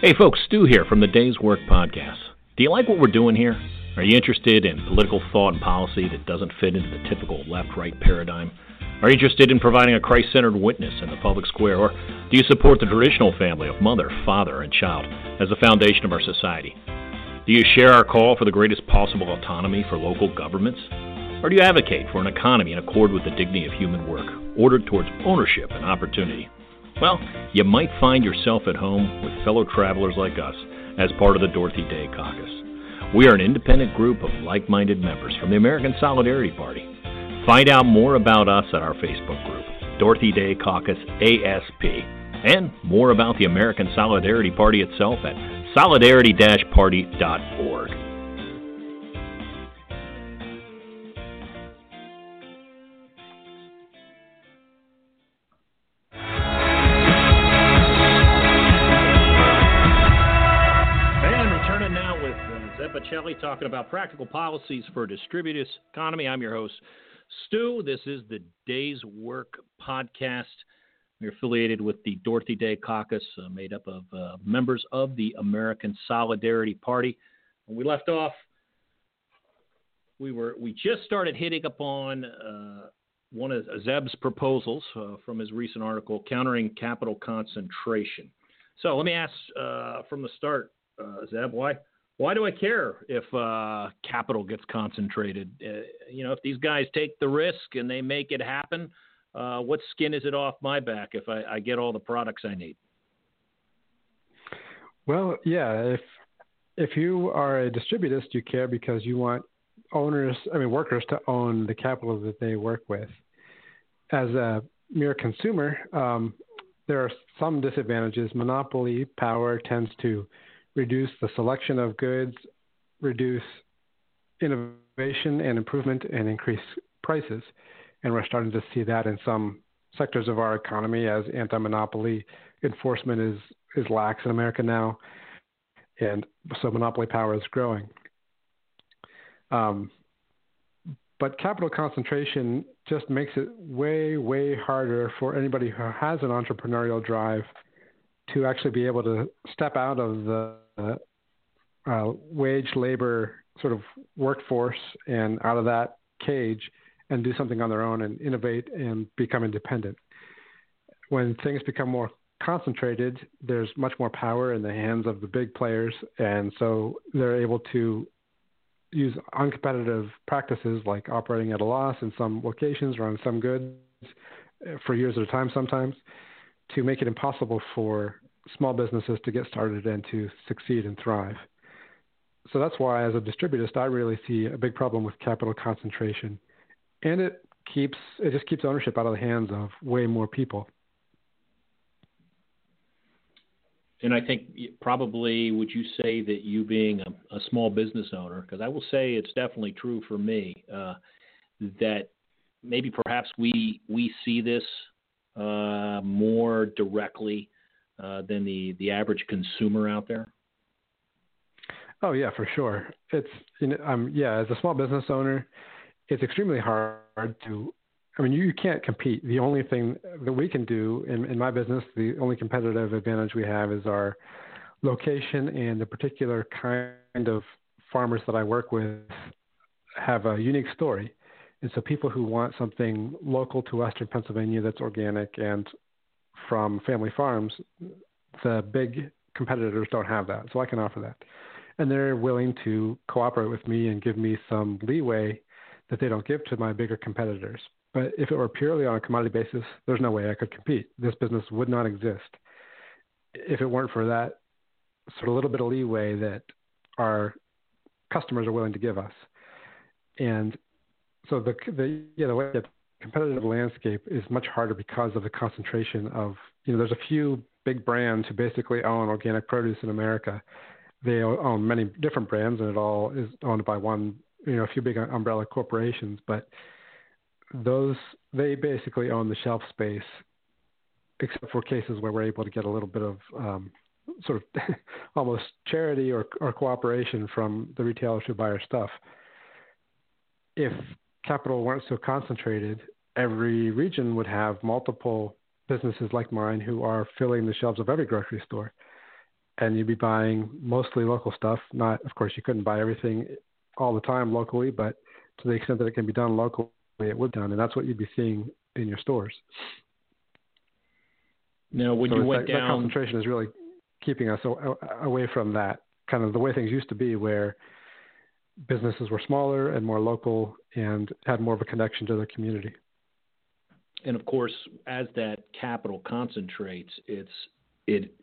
Hey folks, Stu here from the Day's Work Podcast. Do you like what we're doing here? Are you interested in political thought and policy that doesn't fit into the typical left right paradigm? Are you interested in providing a Christ centered witness in the public square? Or do you support the traditional family of mother, father, and child as the foundation of our society? Do you share our call for the greatest possible autonomy for local governments? Or do you advocate for an economy in accord with the dignity of human work, ordered towards ownership and opportunity? Well, you might find yourself at home with fellow travelers like us as part of the Dorothy Day Caucus. We are an independent group of like minded members from the American Solidarity Party. Find out more about us at our Facebook group, Dorothy Day Caucus ASP, and more about the American Solidarity Party itself at solidarity party.org. Baccelli talking about practical policies for a distributist economy. I'm your host, Stu. This is the Day's Work podcast. We're affiliated with the Dorothy Day Caucus, uh, made up of uh, members of the American Solidarity Party. When we left off, we were we just started hitting upon uh, one of Zeb's proposals uh, from his recent article, countering capital concentration. So let me ask uh, from the start, uh, Zeb, why why do I care if uh, capital gets concentrated? Uh, you know, if these guys take the risk and they make it happen, uh, what skin is it off my back if I, I get all the products I need? Well, yeah, if if you are a distributist, you care because you want owners, I mean workers, to own the capital that they work with. As a mere consumer, um, there are some disadvantages. Monopoly power tends to reduce the selection of goods, reduce innovation and improvement, and increase prices. And we're starting to see that in some sectors of our economy as anti-monopoly enforcement is is lax in America now, and so monopoly power is growing. Um, but capital concentration just makes it way, way harder for anybody who has an entrepreneurial drive to actually be able to step out of the uh, wage labor sort of workforce and out of that cage and do something on their own and innovate and become independent. When things become more concentrated, there's much more power in the hands of the big players, and so they're able to use uncompetitive practices like operating at a loss in some locations or on some goods for years at a time sometimes to make it impossible for small businesses to get started and to succeed and thrive. So that's why, as a distributist, I really see a big problem with capital concentration, and it keeps it just keeps ownership out of the hands of way more people. and I think probably would you say that you being a, a small business owner, because I will say it's definitely true for me, uh, that maybe perhaps we we see this uh, more directly uh, than the the average consumer out there. Oh yeah, for sure. It's you know, um, yeah, as a small business owner, it's extremely hard to I mean, you can't compete. The only thing that we can do in, in my business, the only competitive advantage we have is our location and the particular kind of farmers that I work with have a unique story. And so people who want something local to Western Pennsylvania that's organic and from family farms, the big competitors don't have that. So I can offer that. And they're willing to cooperate with me and give me some leeway that they don't give to my bigger competitors. But if it were purely on a commodity basis, there's no way I could compete. This business would not exist if it weren't for that sort of little bit of leeway that our customers are willing to give us. And so the the yeah the way the competitive landscape is much harder because of the concentration of you know there's a few big brands who basically own organic produce in America. They own many different brands, and it all is owned by one you know a few big umbrella corporations, but those they basically own the shelf space, except for cases where we're able to get a little bit of um, sort of (laughs) almost charity or, or cooperation from the retailers who buy our stuff. If capital weren't so concentrated, every region would have multiple businesses like mine who are filling the shelves of every grocery store. And you'd be buying mostly local stuff. Not, of course, you couldn't buy everything all the time locally, but to the extent that it can be done locally, it would be done, and that's what you'd be seeing in your stores. Now, when so you went that, down, that concentration is really keeping us away from that kind of the way things used to be, where businesses were smaller and more local and had more of a connection to the community. And of course, as that capital concentrates, it's it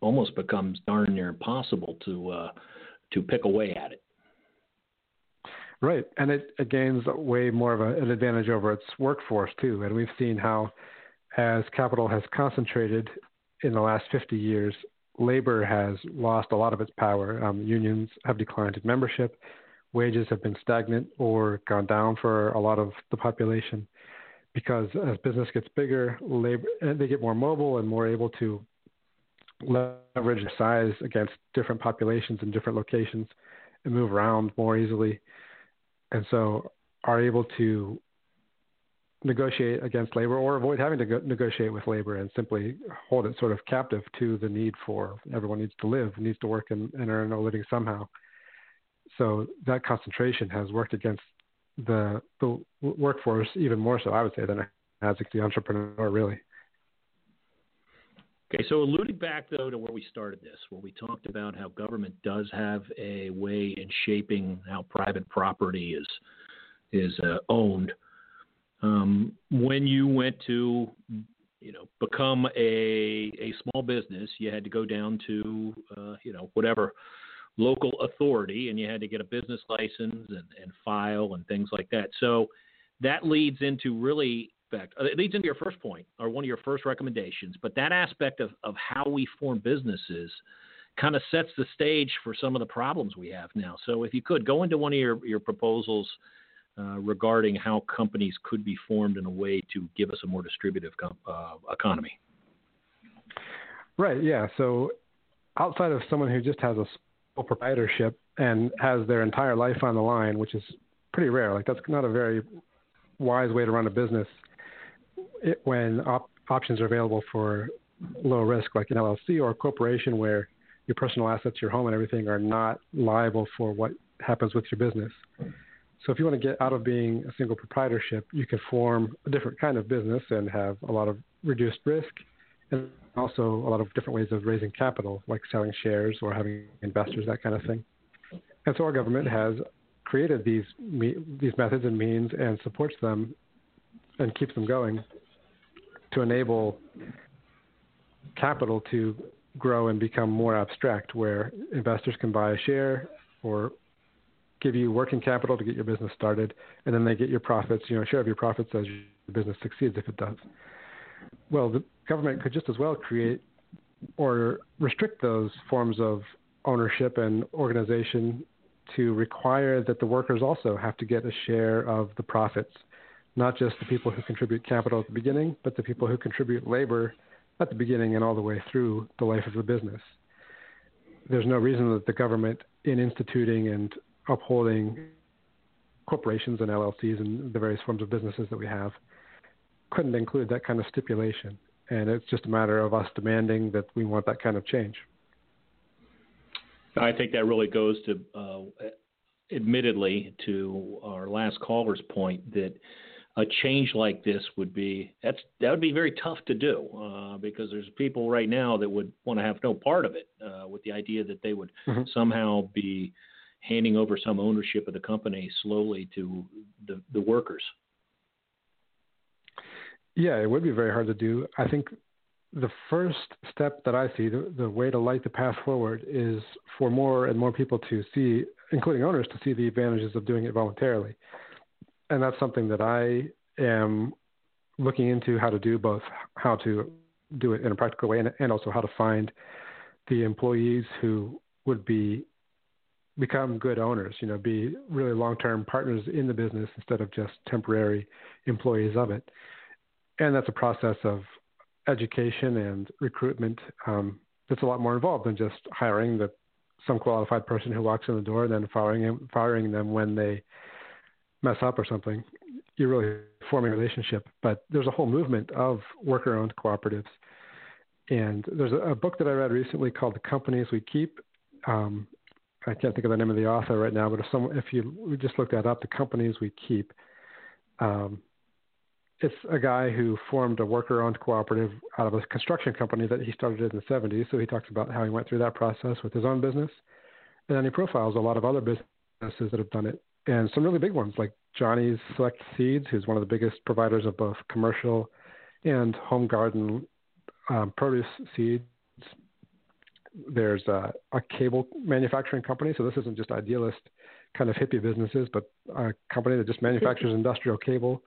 almost becomes darn near impossible to uh, to pick away at it. Right, and it, it gains way more of a, an advantage over its workforce too. And we've seen how, as capital has concentrated in the last 50 years, labor has lost a lot of its power. Um, unions have declined in membership, wages have been stagnant or gone down for a lot of the population, because as business gets bigger, labor eh, they get more mobile and more able to leverage size against different populations in different locations and move around more easily and so are able to negotiate against labor or avoid having to go- negotiate with labor and simply hold it sort of captive to the need for everyone needs to live, needs to work and, and earn a living somehow. So that concentration has worked against the, the workforce even more so, I would say, than it has the entrepreneur, really. Okay, so alluding back though to where we started this, where we talked about how government does have a way in shaping how private property is is uh, owned. Um, when you went to, you know, become a a small business, you had to go down to, uh, you know, whatever local authority, and you had to get a business license and, and file and things like that. So that leads into really aspect, uh, it leads into your first point or one of your first recommendations, but that aspect of, of how we form businesses kind of sets the stage for some of the problems we have now. So if you could go into one of your, your proposals uh, regarding how companies could be formed in a way to give us a more distributive com- uh, economy. Right. Yeah. So outside of someone who just has a proprietorship and has their entire life on the line, which is pretty rare. Like that's not a very wise way to run a business it, when op- options are available for low risk, like an LLC or a corporation where your personal assets, your home, and everything are not liable for what happens with your business. So if you want to get out of being a single proprietorship, you can form a different kind of business and have a lot of reduced risk and also a lot of different ways of raising capital, like selling shares or having investors, that kind of thing. And so our government has created these these methods and means and supports them and keeps them going to enable capital to grow and become more abstract, where investors can buy a share or give you working capital to get your business started, and then they get your profits, you know, share of your profits as your business succeeds if it does. Well, the government could just as well create or restrict those forms of ownership and organization to require that the workers also have to get a share of the profits, not just the people who contribute capital at the beginning, but the people who contribute labor at the beginning and all the way through the life of the business. There's no reason that the government, in instituting and upholding corporations and LLCs and the various forms of businesses that we have, couldn't include that kind of stipulation. And it's just a matter of us demanding that we want that kind of change. I think that really goes to, uh, admittedly, to our last caller's point that a change like this would be that's that would be very tough to do uh, because there's people right now that would want to have no part of it uh, with the idea that they would mm-hmm. somehow be handing over some ownership of the company slowly to the, the workers. Yeah, it would be very hard to do. I think the first step that I see, the, the way to light the path forward, is for more and more people to see, including owners, to see the advantages of doing it voluntarily. And that's something that I am looking into how to do, both how to do it in a practical way and, and also how to find the employees who would be become good owners, you know, be really long-term partners in the business instead of just temporary employees of it. And that's a process of education and recruitment um, that's a lot more involved than just hiring the some qualified person who walks in the door and then firing him, firing them when they mess up or something. You're really forming a relationship. But there's a whole movement of worker-owned cooperatives, and there's a, a book that I read recently called "The Companies We Keep." Um, I can't think of the name of the author right now, but if some if you just look that up, "The Companies We Keep." Um, it's a guy who formed a worker owned cooperative out of a construction company that he started in the 70s. So he talks about how he went through that process with his own business. And then he profiles a lot of other businesses that have done it and some really big ones like Johnny's Select Seeds, who's one of the biggest providers of both commercial and home garden um, produce seeds. There's a, a cable manufacturing company. So this isn't just idealist kind of hippie businesses, but a company that just manufactures (laughs) industrial cable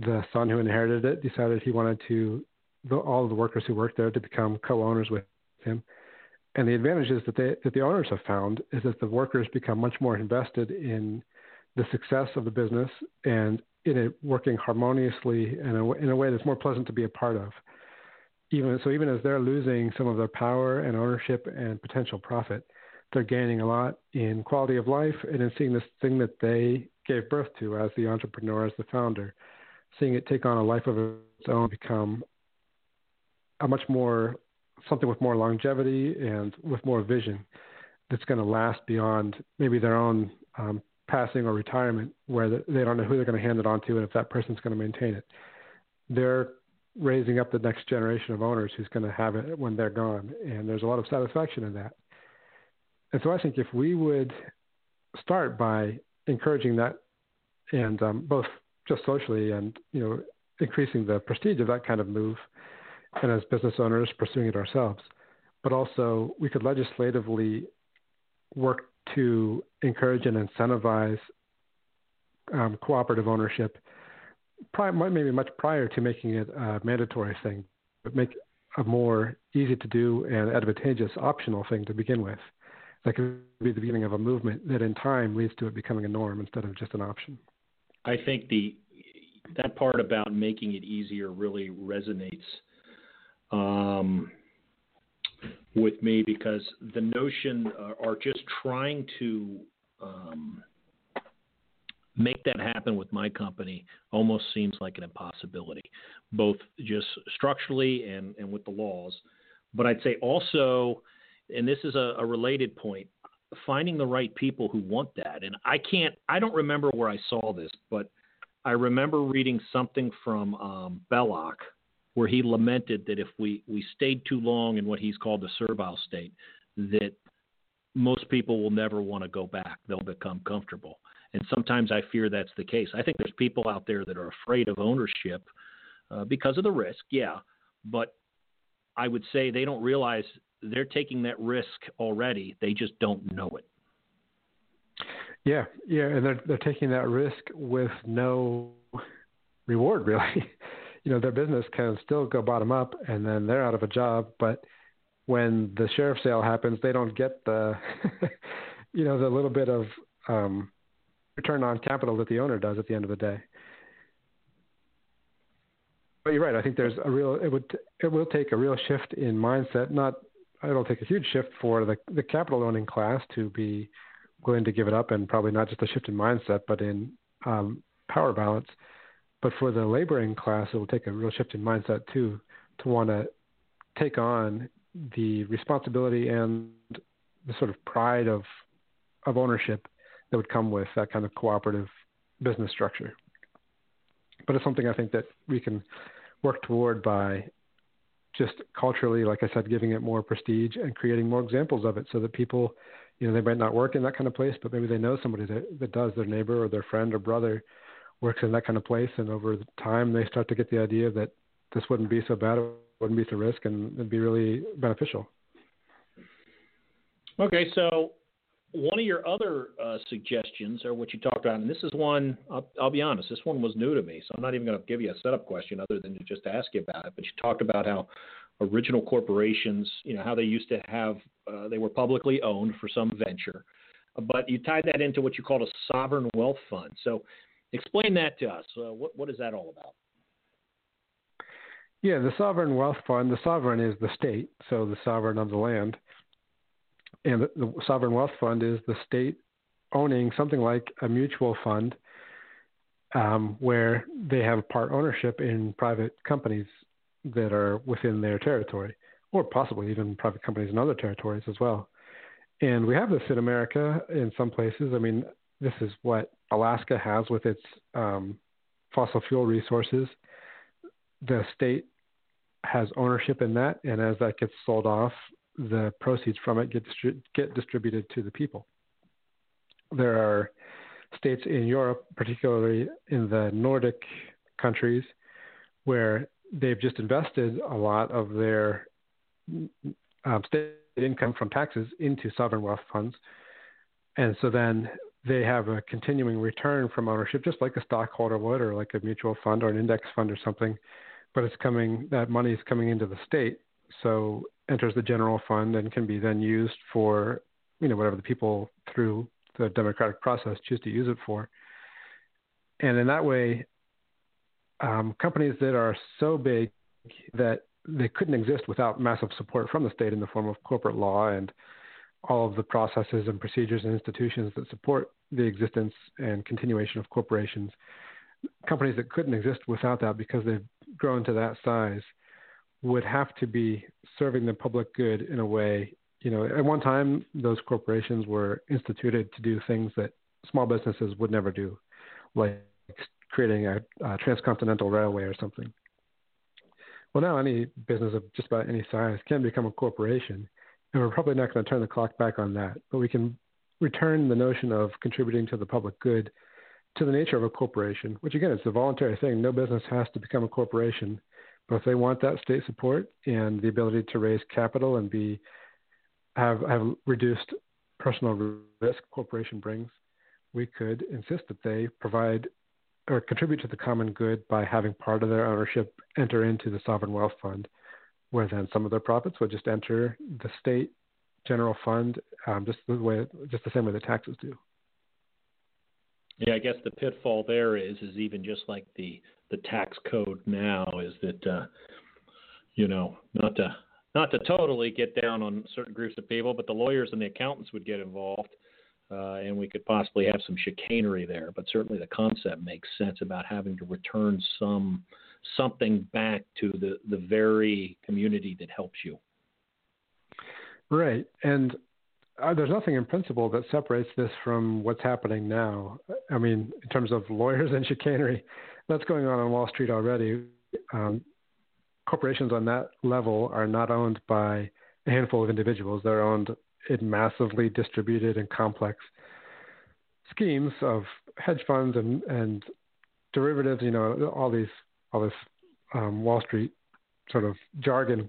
the son who inherited it decided he wanted to the, all of the workers who worked there to become co-owners with him. And the advantages that they that the owners have found is that the workers become much more invested in the success of the business and in it working harmoniously in a, in a way that's more pleasant to be a part of. Even so, even as they're losing some of their power and ownership and potential profit, they're gaining a lot in quality of life and in seeing this thing that they gave birth to as the entrepreneur, as the founder seeing it take on a life of its own, become a much more something with more longevity and with more vision that's going to last beyond maybe their own um, passing or retirement, where they don't know who they're going to hand it on to and if that person's going to maintain it. They're raising up the next generation of owners who's going to have it when they're gone, and there's a lot of satisfaction in that. And so I think if we would start by encouraging that, and um, both just socially and you know increasing the prestige of that kind of move, and as business owners pursuing it ourselves. But also, we could legislatively work to encourage and incentivize um, cooperative ownership prior, maybe much prior to making it a mandatory thing, but make a more easy to do and advantageous optional thing to begin with. That could be the beginning of a movement that in time leads to it becoming a norm instead of just an option. I think the that part about making it easier really resonates um, with me because the notion uh, just trying to um, make that happen with my company almost seems like an impossibility, both just structurally and, and with the laws. But I'd say also, and this is a, a related point, finding the right people who want that. And I can't, I don't remember where I saw this, but I remember reading something from um, Belloc where he lamented that if we, we stayed too long in what he's called the servile state, that most people will never want to go back. They'll become comfortable. And sometimes I fear that's the case. I think there's people out there that are afraid of ownership uh, because of the risk, yeah. But I would say they don't realize they're taking that risk already. They just don't know it. Yeah, yeah, and they're they're taking that risk with no reward really. (laughs) you know, their business can still go bottom up, and then they're out of a job. But when the sheriff sale happens, they don't get the, (laughs) you know, the little bit of um, return on capital that the owner does at the end of the day. But you're right. I think there's a real it would it will take a real shift in mindset. Not it'll take a huge shift for the the capital owning class to be willing to give it up, and probably not just a shift in mindset, but in um, power balance. But for the laboring class, it will take a real shift in mindset too to want to take on the responsibility and the sort of pride of of ownership that would come with that kind of cooperative business structure. But it's something I think that we can work toward by just culturally, like I said, giving it more prestige and creating more examples of it so that people, you know, they might not work in that kind of place, but maybe they know somebody that, that does, their neighbor or their friend or brother works in that kind of place. And over time, they start to get the idea that this wouldn't be so bad, it wouldn't be so risk, and it'd be really beneficial. Okay, so one of your other uh, suggestions, or what you talked about, and this is one, I'll, I'll, be honest, this one was new to me, so I'm not even going to give you a setup question other than to just ask you about it. But you talked about how original corporations, you know, how they used to have, uh, they were publicly owned for some venture, but you tied that into what you called a sovereign wealth fund. So explain that to us. Uh, what, what is that all about? Yeah, the sovereign wealth fund, the sovereign is the state, so the sovereign of the land and the, sovereign wealth fund is the state owning something like a mutual fund um, where they have part ownership in private companies that are within their territory, or possibly even private companies in other territories as well. And we have this in America in some places. I mean, this is what Alaska has with its um, fossil fuel resources. The state has ownership in that, and as that gets sold off, the proceeds from it get, distri- get distributed to the people. There are states in Europe, particularly in the Nordic countries, where they've just invested a lot of their um, state income from taxes into sovereign wealth funds. And so then they have a continuing return from ownership, just like a stockholder would, or like a mutual fund or an index fund or something. But it's coming, that money is coming into the state. So enters the general fund and can be then used for you know whatever the people through the democratic process choose to use it for. And in that way, um, companies that are so big that they couldn't exist without massive support from the state in the form of corporate law and all of the processes and procedures and institutions that support the existence and continuation of corporations. Companies that couldn't exist without that because they've grown to that size would have to be serving the public good in a way. You know, at one time, those corporations were instituted to do things that small businesses would never do, like creating a, a transcontinental railway or something. Well, now any business of just about any size can become a corporation, and we're probably not going to turn the clock back on that. But we can return the notion of contributing to the public good to the nature of a corporation, which again, it's a voluntary thing. No business has to become a corporation but if they want that state support and the ability to raise capital and be have have reduced personal risk corporation brings, we could insist that they provide or contribute to the common good by having part of their ownership enter into the sovereign wealth fund, where then some of their profits would just enter the state general fund, um, just the way, just the same way the taxes do. Yeah, I guess the pitfall there is is even just like the the tax code now is that uh, you know not to not to totally get down on certain groups of people, but the lawyers and the accountants would get involved, uh, and we could possibly have some chicanery there. But certainly the concept makes sense about having to return some something back to the the very community that helps you. Right, and uh, there's nothing in principle that separates this from what's happening now. I mean, in terms of lawyers (laughs) and chicanery, that's going on on Wall Street already. Um, corporations on that level are not owned by a handful of individuals. They're owned in massively distributed and complex schemes of hedge funds and, and derivatives. You know, all these all this um, Wall Street sort of jargon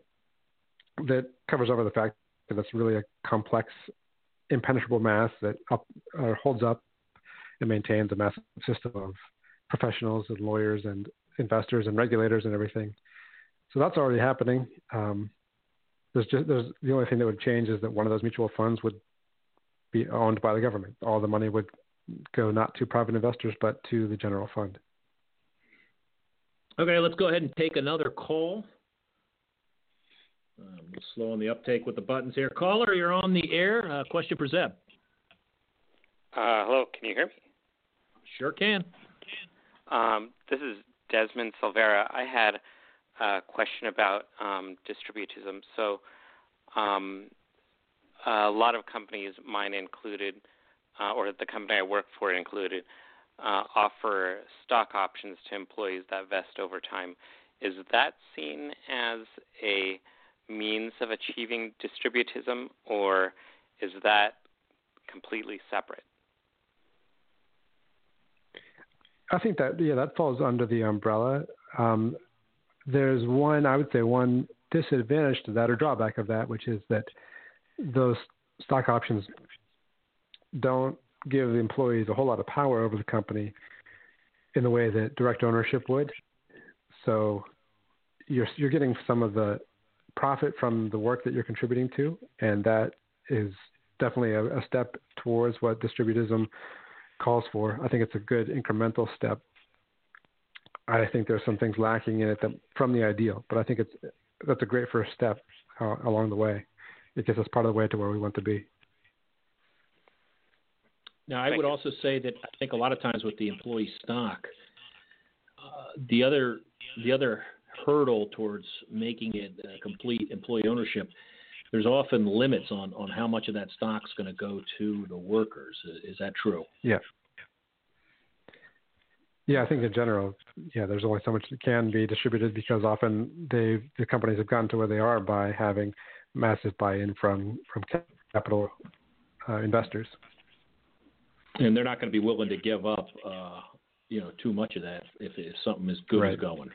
that covers over the fact that it's really a complex, impenetrable mass that up, uh, holds up and maintains a massive system of professionals and lawyers and investors and regulators and everything. So that's already happening. Um, there's just there's the only thing that would change is that one of those mutual funds would be owned by the government. All the money would go not to private investors but to the general fund. Okay, let's go ahead and take another call. Um, we'll slow on the uptake with the buttons here. Caller, you're on the air. Uh, question for Zeb. Uh, hello, can you hear me? Sure can. Um, this is Desmond Silvera. I had a question about um, distributism. So, um, a lot of companies, mine included, uh, or the company I work for included, uh, offer stock options to employees that vest over time. Is that seen as a means of achieving distributism, or is that completely separate? I think that yeah, that falls under the umbrella. Um, there's one, I would say, one disadvantage to that or drawback of that, which is that those stock options don't give the employees a whole lot of power over the company in the way that direct ownership would. So you're you're getting some of the profit from the work that you're contributing to, and that is definitely a, a step towards what distributism calls for. I think it's a good incremental step. I think there's some things lacking in it that, from the ideal, but I think it's that's a great first step uh, along the way. It gets us part of the way to where we want to be. Now, I would also say that I think a lot of times with the employee stock, uh, the other the other hurdle towards making it a complete employee ownership, there's often limits on on how much of that stock's going to go to the workers. Is that true? Yeah. Yeah, I think in general, yeah, there's only so much that can be distributed because often they the companies have gotten to where they are by having massive buy-in from from capital uh, investors. And they're not going to be willing to give up, uh, you know, too much of that if, if something is good right. is going.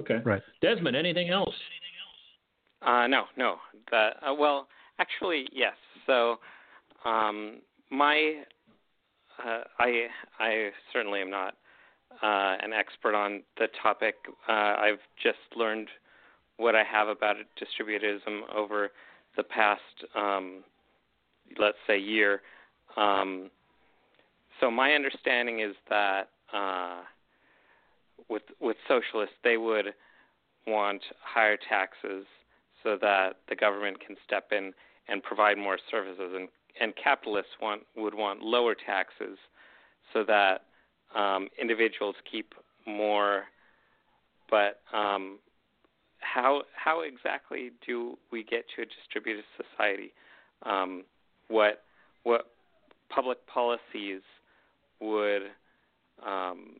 Okay. Right. Desmond, anything else? Uh, no, no. That uh, well, actually, yes. So, um, my uh, I I certainly am not uh, an expert on the topic. Uh, I've just learned what I have about distributism over the past, um, let's say, year. Um, so my understanding is that uh, with with socialists, they would want higher taxes so that the government can step in and provide more services and and capitalists want would want lower taxes so that um, individuals keep more. But um, how how exactly do we get to a distributed society? Um, what what public policies would um,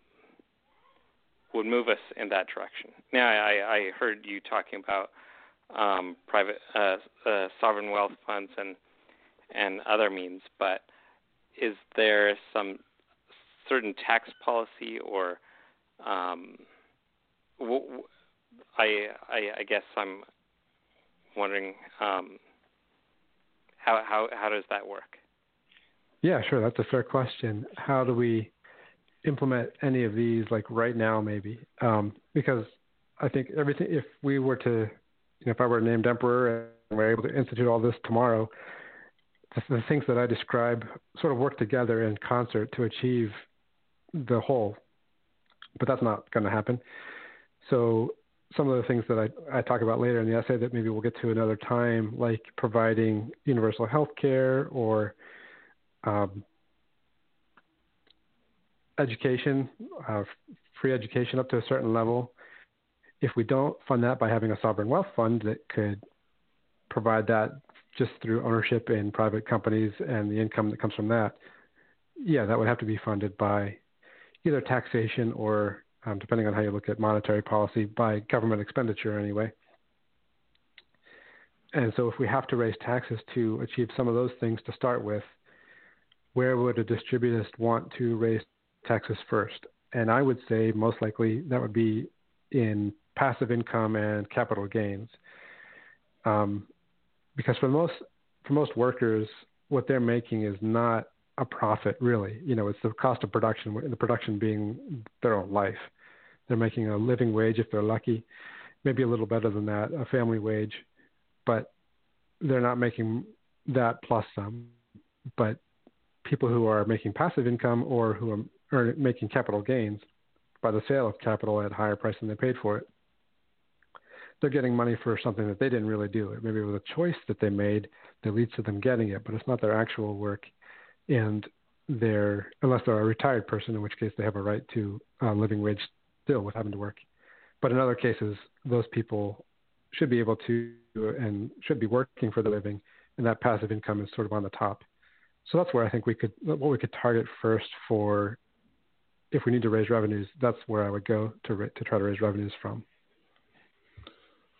would move us in that direction? Now, I, I heard you talking about um, private uh, uh, sovereign wealth funds and and other means, but is there some certain tax policy or um, w- I, I, I guess I'm wondering um, how how how does that work? Yeah, sure. That's a fair question. How do we implement any of these like right now, maybe, um, because I think everything. If we were to, you know, if I were named emperor and we're able to institute all this tomorrow, the, the things that I describe sort of work together in concert to achieve the whole. But that's not going to happen. So some of the things that I, I talk about later in the essay that maybe we'll get to another time, like providing universal health care or um, education, uh, free education up to a certain level. If we don't fund that by having a sovereign wealth fund that could provide that just through ownership in private companies and the income that comes from that, yeah, that would have to be funded by either taxation or um, depending on how you look at monetary policy, by government expenditure anyway. And so, if we have to raise taxes to achieve some of those things to start with, where would a distributist want to raise taxes first? And I would say most likely that would be in passive income and capital gains, um, because for most for most workers, what they're making is not a profit really. You know, it's the cost of production, the production being their own life. They're making a living wage if they're lucky, maybe a little better than that, a family wage, but they're not making that plus some. But people who are making passive income or who are making capital gains by the sale of capital at a higher price than they paid for it, they're getting money for something that they didn't really do. Maybe it was a choice that they made that leads to them getting it, but it's not their actual work. And they're, unless they're a retired person, in which case they have a right to a living wage still with having to work. But in other cases, those people should be able to and should be working for the living, and that passive income is sort of on the top. So that's where I think we could what we could target first for if we need to raise revenues. That's where I would go to to try to raise revenues from.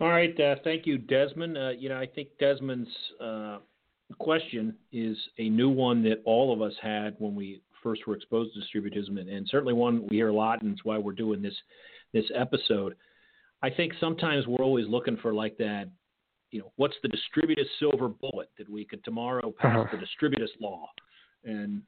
All right, uh, thank you, Desmond. Uh, you know, I think Desmond's uh, question is a new one that all of us had when we first were exposed to distributism, and, and certainly one we hear a lot, and it's why we're doing this this episode. I think sometimes we're always looking for like that, you know, what's the distributist silver bullet that we could tomorrow pass uh-huh. the distributist law, and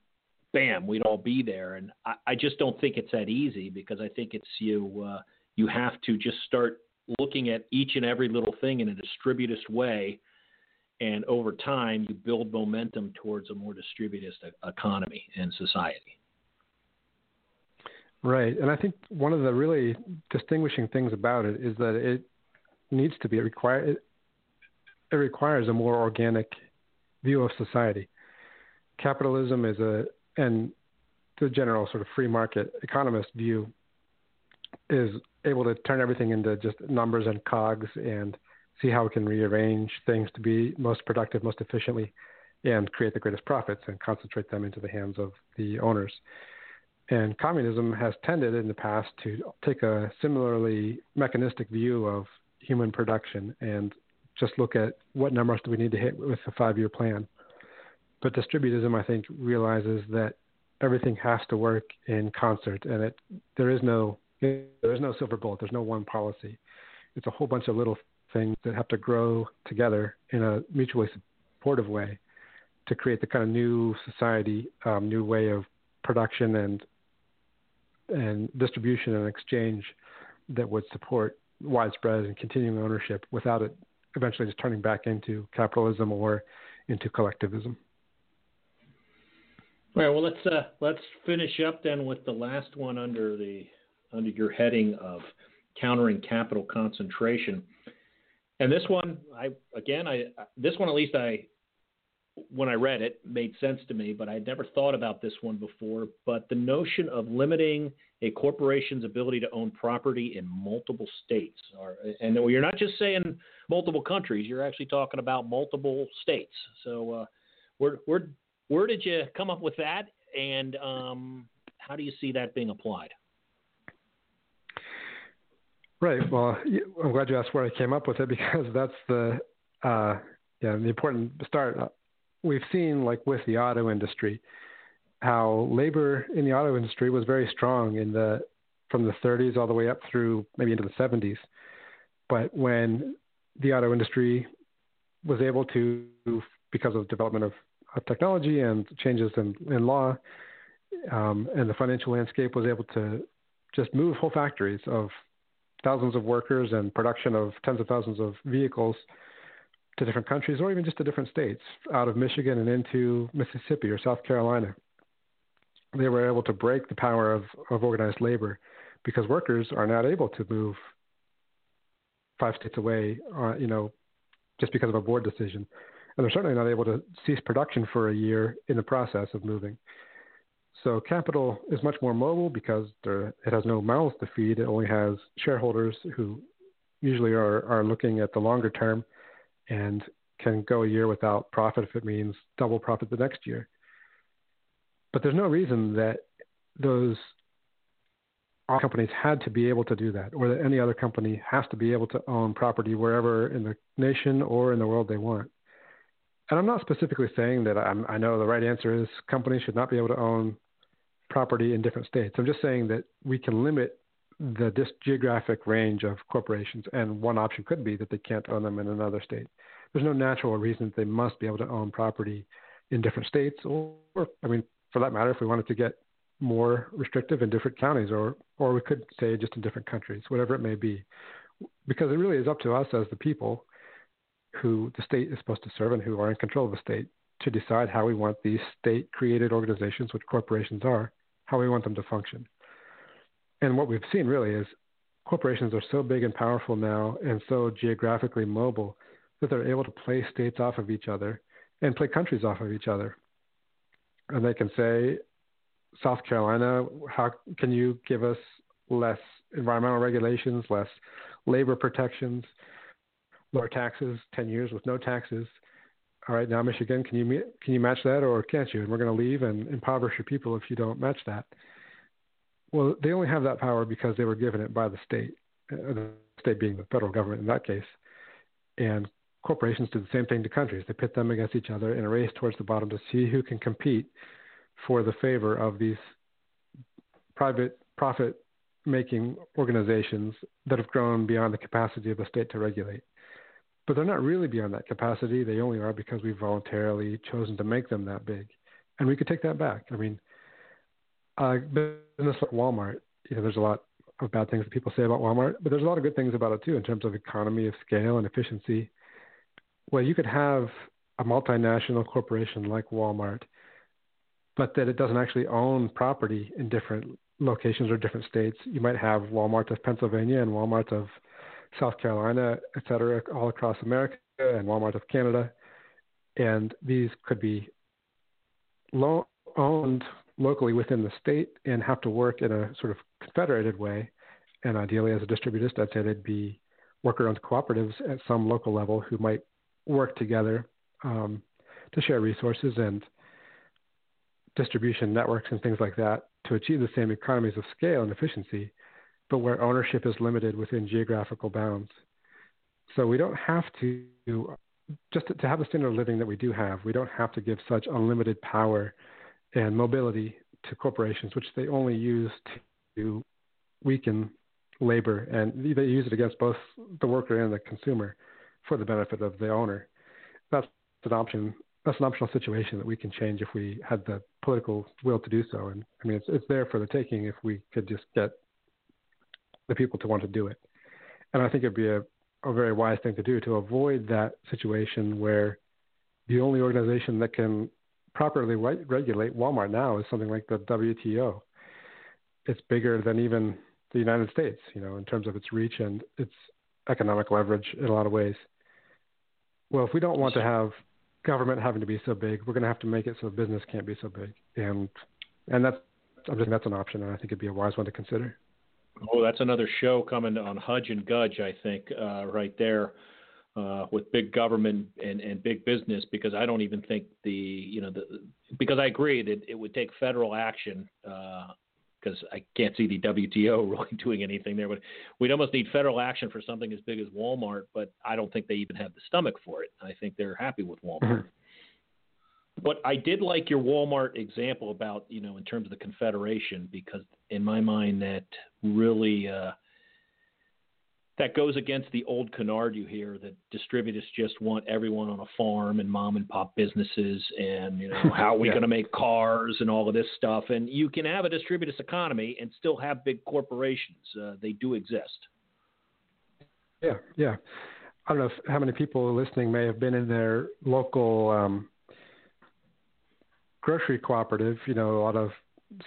bam, we'd all be there. And I, I just don't think it's that easy because I think it's you uh, you have to just start looking at each and every little thing in a distributist way and over time you build momentum towards a more distributist economy and society. Right, and I think one of the really distinguishing things about it is that it needs to be required. It, it requires a more organic view of society. Capitalism is a and the general sort of free market economist view is able to turn everything into just numbers and cogs and see how we can rearrange things to be most productive, most efficiently, and create the greatest profits and concentrate them into the hands of the owners. And communism has tended in the past to take a similarly mechanistic view of human production and just look at what numbers do we need to hit with a five year plan. But distributism, I think, realizes that everything has to work in concert and it, there is no there is no silver bullet, there's no one policy. It's a whole bunch of little things that have to grow together in a mutually supportive way to create the kind of new society, um, new way of production and and distribution and exchange that would support widespread and continuing ownership without it eventually just turning back into capitalism or into collectivism. All right. Well, let's uh, let's finish up then with the last one under the under your heading of countering capital concentration. And this one, I again, I this one at least I when I read it made sense to me, but I had never thought about this one before. But the notion of limiting a corporation's ability to own property in multiple states, or, and you're not just saying multiple countries, you're actually talking about multiple states. So, uh, where where where did you come up with that, and um, how do you see that being applied? Right. Well, I'm glad you asked where I came up with it (laughs) because that's the uh, yeah the important start. Uh, we've seen like with the auto industry how labor in the auto industry was very strong in the from the 30s all the way up through maybe into the 70s. But when the auto industry was able to, because of development of, of technology and changes in, in law, um, and the financial landscape was able to just move whole factories of thousands of workers and production of tens of thousands of vehicles to different countries or even just to different states out of Michigan and into Mississippi or South Carolina. They were able to break the power of, of organized labor because workers are not able to move five states away, uh, you know, just because of a board decision. And they're certainly not able to cease production for a year in the process of moving. So capital is much more mobile because there, it has no mouths to feed. It only has shareholders who usually are, are looking at the longer term and can go a year without profit if it means double profit the next year. But there's no reason that those companies had to be able to do that, or that any other company has to be able to own property wherever in the nation or in the world they want. And I'm not specifically saying that I'm, i know the right answer is companies should not be able to own property in different states. I'm just saying that we can limit the geographic range of corporations, and one option could be that they can't own them in another state. There's no natural reason that they must be able to own property in different states, or, or I mean, for that matter, if we wanted to get more restrictive in different counties, or or we could say just in different countries, whatever it may be, because it really is up to us as the people who the state is supposed to serve and who are in control of the state to decide how we want these state-created organizations, which corporations are, how we want them to function. And what we've seen really is corporations are so big and powerful now and so geographically mobile that they're able to play states off of each other and play countries off of each other. And they can say, South Carolina, how can you give us less environmental regulations, less labor protections, lower taxes, 10 years with no taxes? All right, now Michigan, can you can you match that or can't you? And we're going to leave and impoverish your people if you don't match that. Well, they only have that power because they were given it by the state, uh, the state being the federal government in that case. And corporations do the same thing to countries. They pit them against each other in a race towards the bottom to see who can compete for the favor of these private profit making organizations that have grown beyond the capacity of the state to regulate. But they're not really beyond that capacity. They only are because we've voluntarily chosen to make them that big. And we could take that back. I mean, uh, business like Walmart, you know, there's a lot of bad things that people say about Walmart, but there's a lot of good things about it too in terms of economy of scale and efficiency. Well, you could have a multinational corporation like Walmart, but that it doesn't actually own property in different locations or different states. You might have Walmart of Pennsylvania and Walmart of South Carolina, et cetera, all across America, and Walmart of Canada. And these could be lo- owned locally within the state and have to work in a sort of confederated way. And ideally, as a distributist, I'd say they'd be worker owned cooperatives at some local level who might work together um, to share resources and distribution networks and things like that to achieve the same economies of scale and efficiency, but where ownership is limited within geographical bounds. So we don't have to, just to, have the standard of living that we do have, we don't have to give such unlimited power and mobility to corporations, which they only use to weaken labor, and they use it against both the worker and the consumer for the benefit of the owner. That's an option. That's an optional situation that we can change if we had the political will to do so. And I mean, it's it's there for the taking if we could just get the people to want to do it. And I think it'd be a, a very wise thing to do to avoid that situation where the only organization that can properly re- regulate Walmart now is something like the WTO. It's bigger than even the United States, you know, in terms of its reach and its economic leverage in a lot of ways. Well, if we don't want to have government having to be so big, we're going to have to make it so business can't be so big, and and that's I'm just that's an option, and I think it'd be a wise one to consider. Oh, that's another show coming on Hudge and Gudge, I think, uh, right there uh, with big government and, and big business because I don't even think the you know the because I agree that it would take federal action because uh, I can't see the WTO (laughs) really doing anything there. But we'd almost need federal action for something as big as Walmart. But I don't think they even have the stomach for it. I think they're happy with Walmart. Mm-hmm. But I did like your Walmart example about you know in terms of the confederation because in my mind that really uh, that goes against the old canard you hear that distributists just want everyone on a farm and mom and pop businesses and you know how are we (laughs) Yeah. going to make cars and all of this stuff and you can have a distributist economy and still have big corporations uh, they do exist Yeah, yeah. I don't know if, how many people listening may have been in their local um, grocery cooperative. You know, a lot of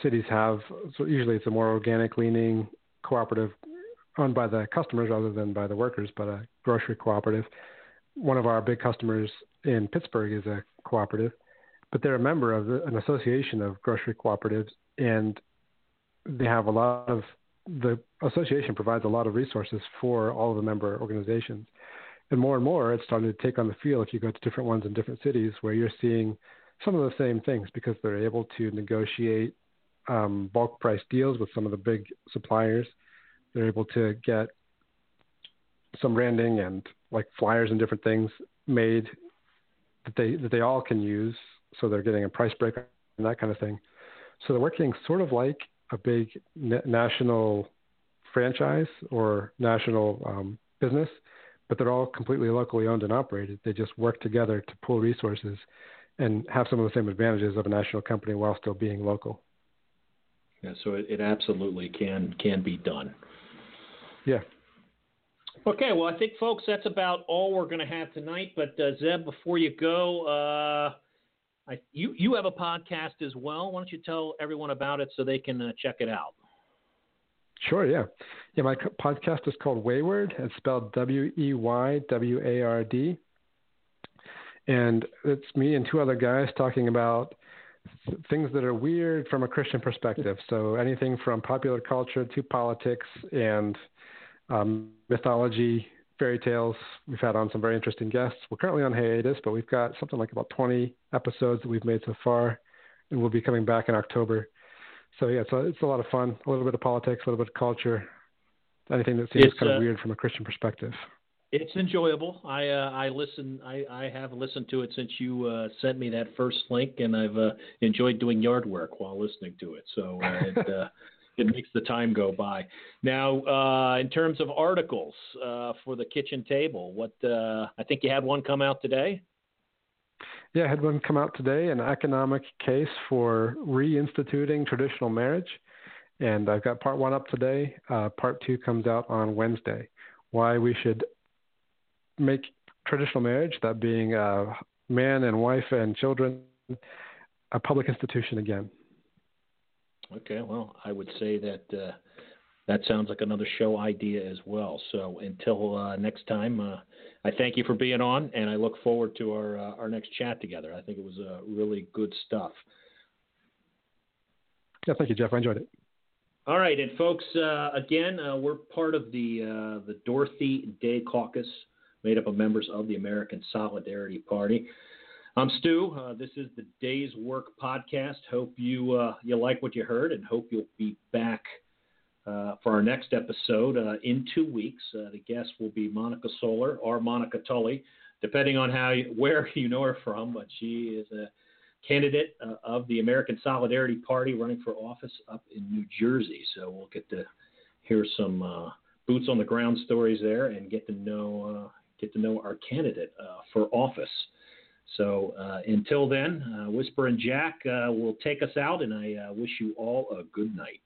cities have. So usually, it's a more organic leaning cooperative owned by the customers rather than by the workers, but a grocery cooperative. One of our big customers in Pittsburgh is a cooperative, but they're a member of an association of grocery cooperatives, and they have a lot of the association provides a lot of resources for all of the member organizations. And more and more, it's starting to take on the feel if you go to different ones in different cities where you're seeing some of the same things because they're able to negotiate um, bulk price deals with some of the big suppliers. They're able to get some branding and like flyers and different things made that they that they all can use. So they're getting a price break and that kind of thing. So they're working sort of like a big na- national franchise or national um, business, but they're all completely locally owned and operated. They just work together to pool resources and have some of the same advantages of a national company while still being local. Yeah, so it, it absolutely can can be done Yeah. Okay, well, I think, folks, that's about all we're going to have tonight. But uh, Zeb, before you go, uh, I, you you have a podcast as well. Why don't you tell everyone about it so they can uh, check it out? Sure, yeah. Yeah, my podcast is called Weyward. It's spelled W E Y W A R D. And it's me and two other guys talking about th- things that are weird from a Christian perspective. So anything from popular culture to politics and um, mythology, fairy tales. We've had on some very interesting guests. We're currently on hiatus, but we've got something like about 20 episodes that we've made so far, and we'll be coming back in October. So yeah, so it's a lot of fun. A little bit of politics, a little bit of culture, anything that seems It's, kind of uh, weird from a Christian perspective. It's enjoyable. I uh, I listen. I, I have listened to it since you uh, sent me that first link, and I've uh, enjoyed doing yard work while listening to it. So uh, it (laughs) uh, it makes the time go by. Now, uh, in terms of articles uh, for the kitchen table, what uh, I think you had one come out today. Yeah, I had one come out today, an economic case for reinstituting traditional marriage. And I've got part one up today. Uh, part two comes out on Wednesday. Why we should make traditional marriage, that being uh, man and wife and children, a public institution again. Okay, well, I would say that uh, that sounds like another show idea as well. So until uh, next time, uh, I thank you for being on, and I look forward to our uh, our next chat together. I think it was uh, really good stuff. Yeah, thank you, Jeff. I enjoyed it. All right, and folks, uh, again, uh, we're part of the uh, the Dorothy Day Caucus, made up of members of the American Solidarity Party. I'm Stu. Uh, this is the Day's Work podcast. Hope you uh, you like what you heard, and hope you'll be back uh, for our next episode uh, in two weeks. Uh, the guest will be Monica Solar or Monica Tully, depending on how you, where (laughs) you know her from. But she is a candidate uh, of the American Solidarity Party running for office up in New Jersey. So we'll get to hear some boots on the ground stories there and get to know get to know our candidate uh, for office. So uh, until then, uh, Whisper and Jack will take us out, and I wish you all a good night.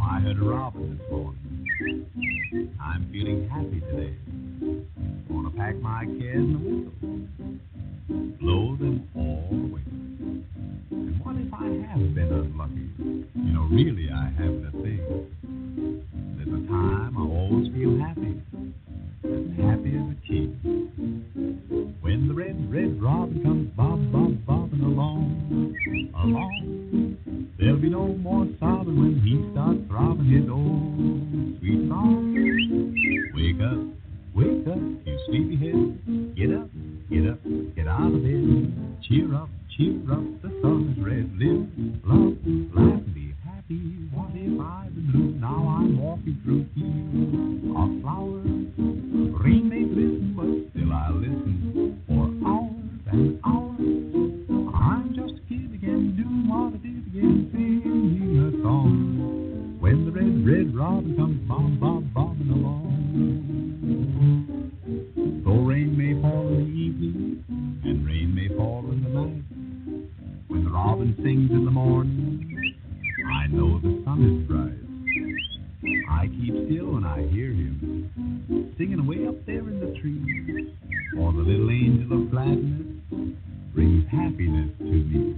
I heard Gonna of gladness brings happiness to me.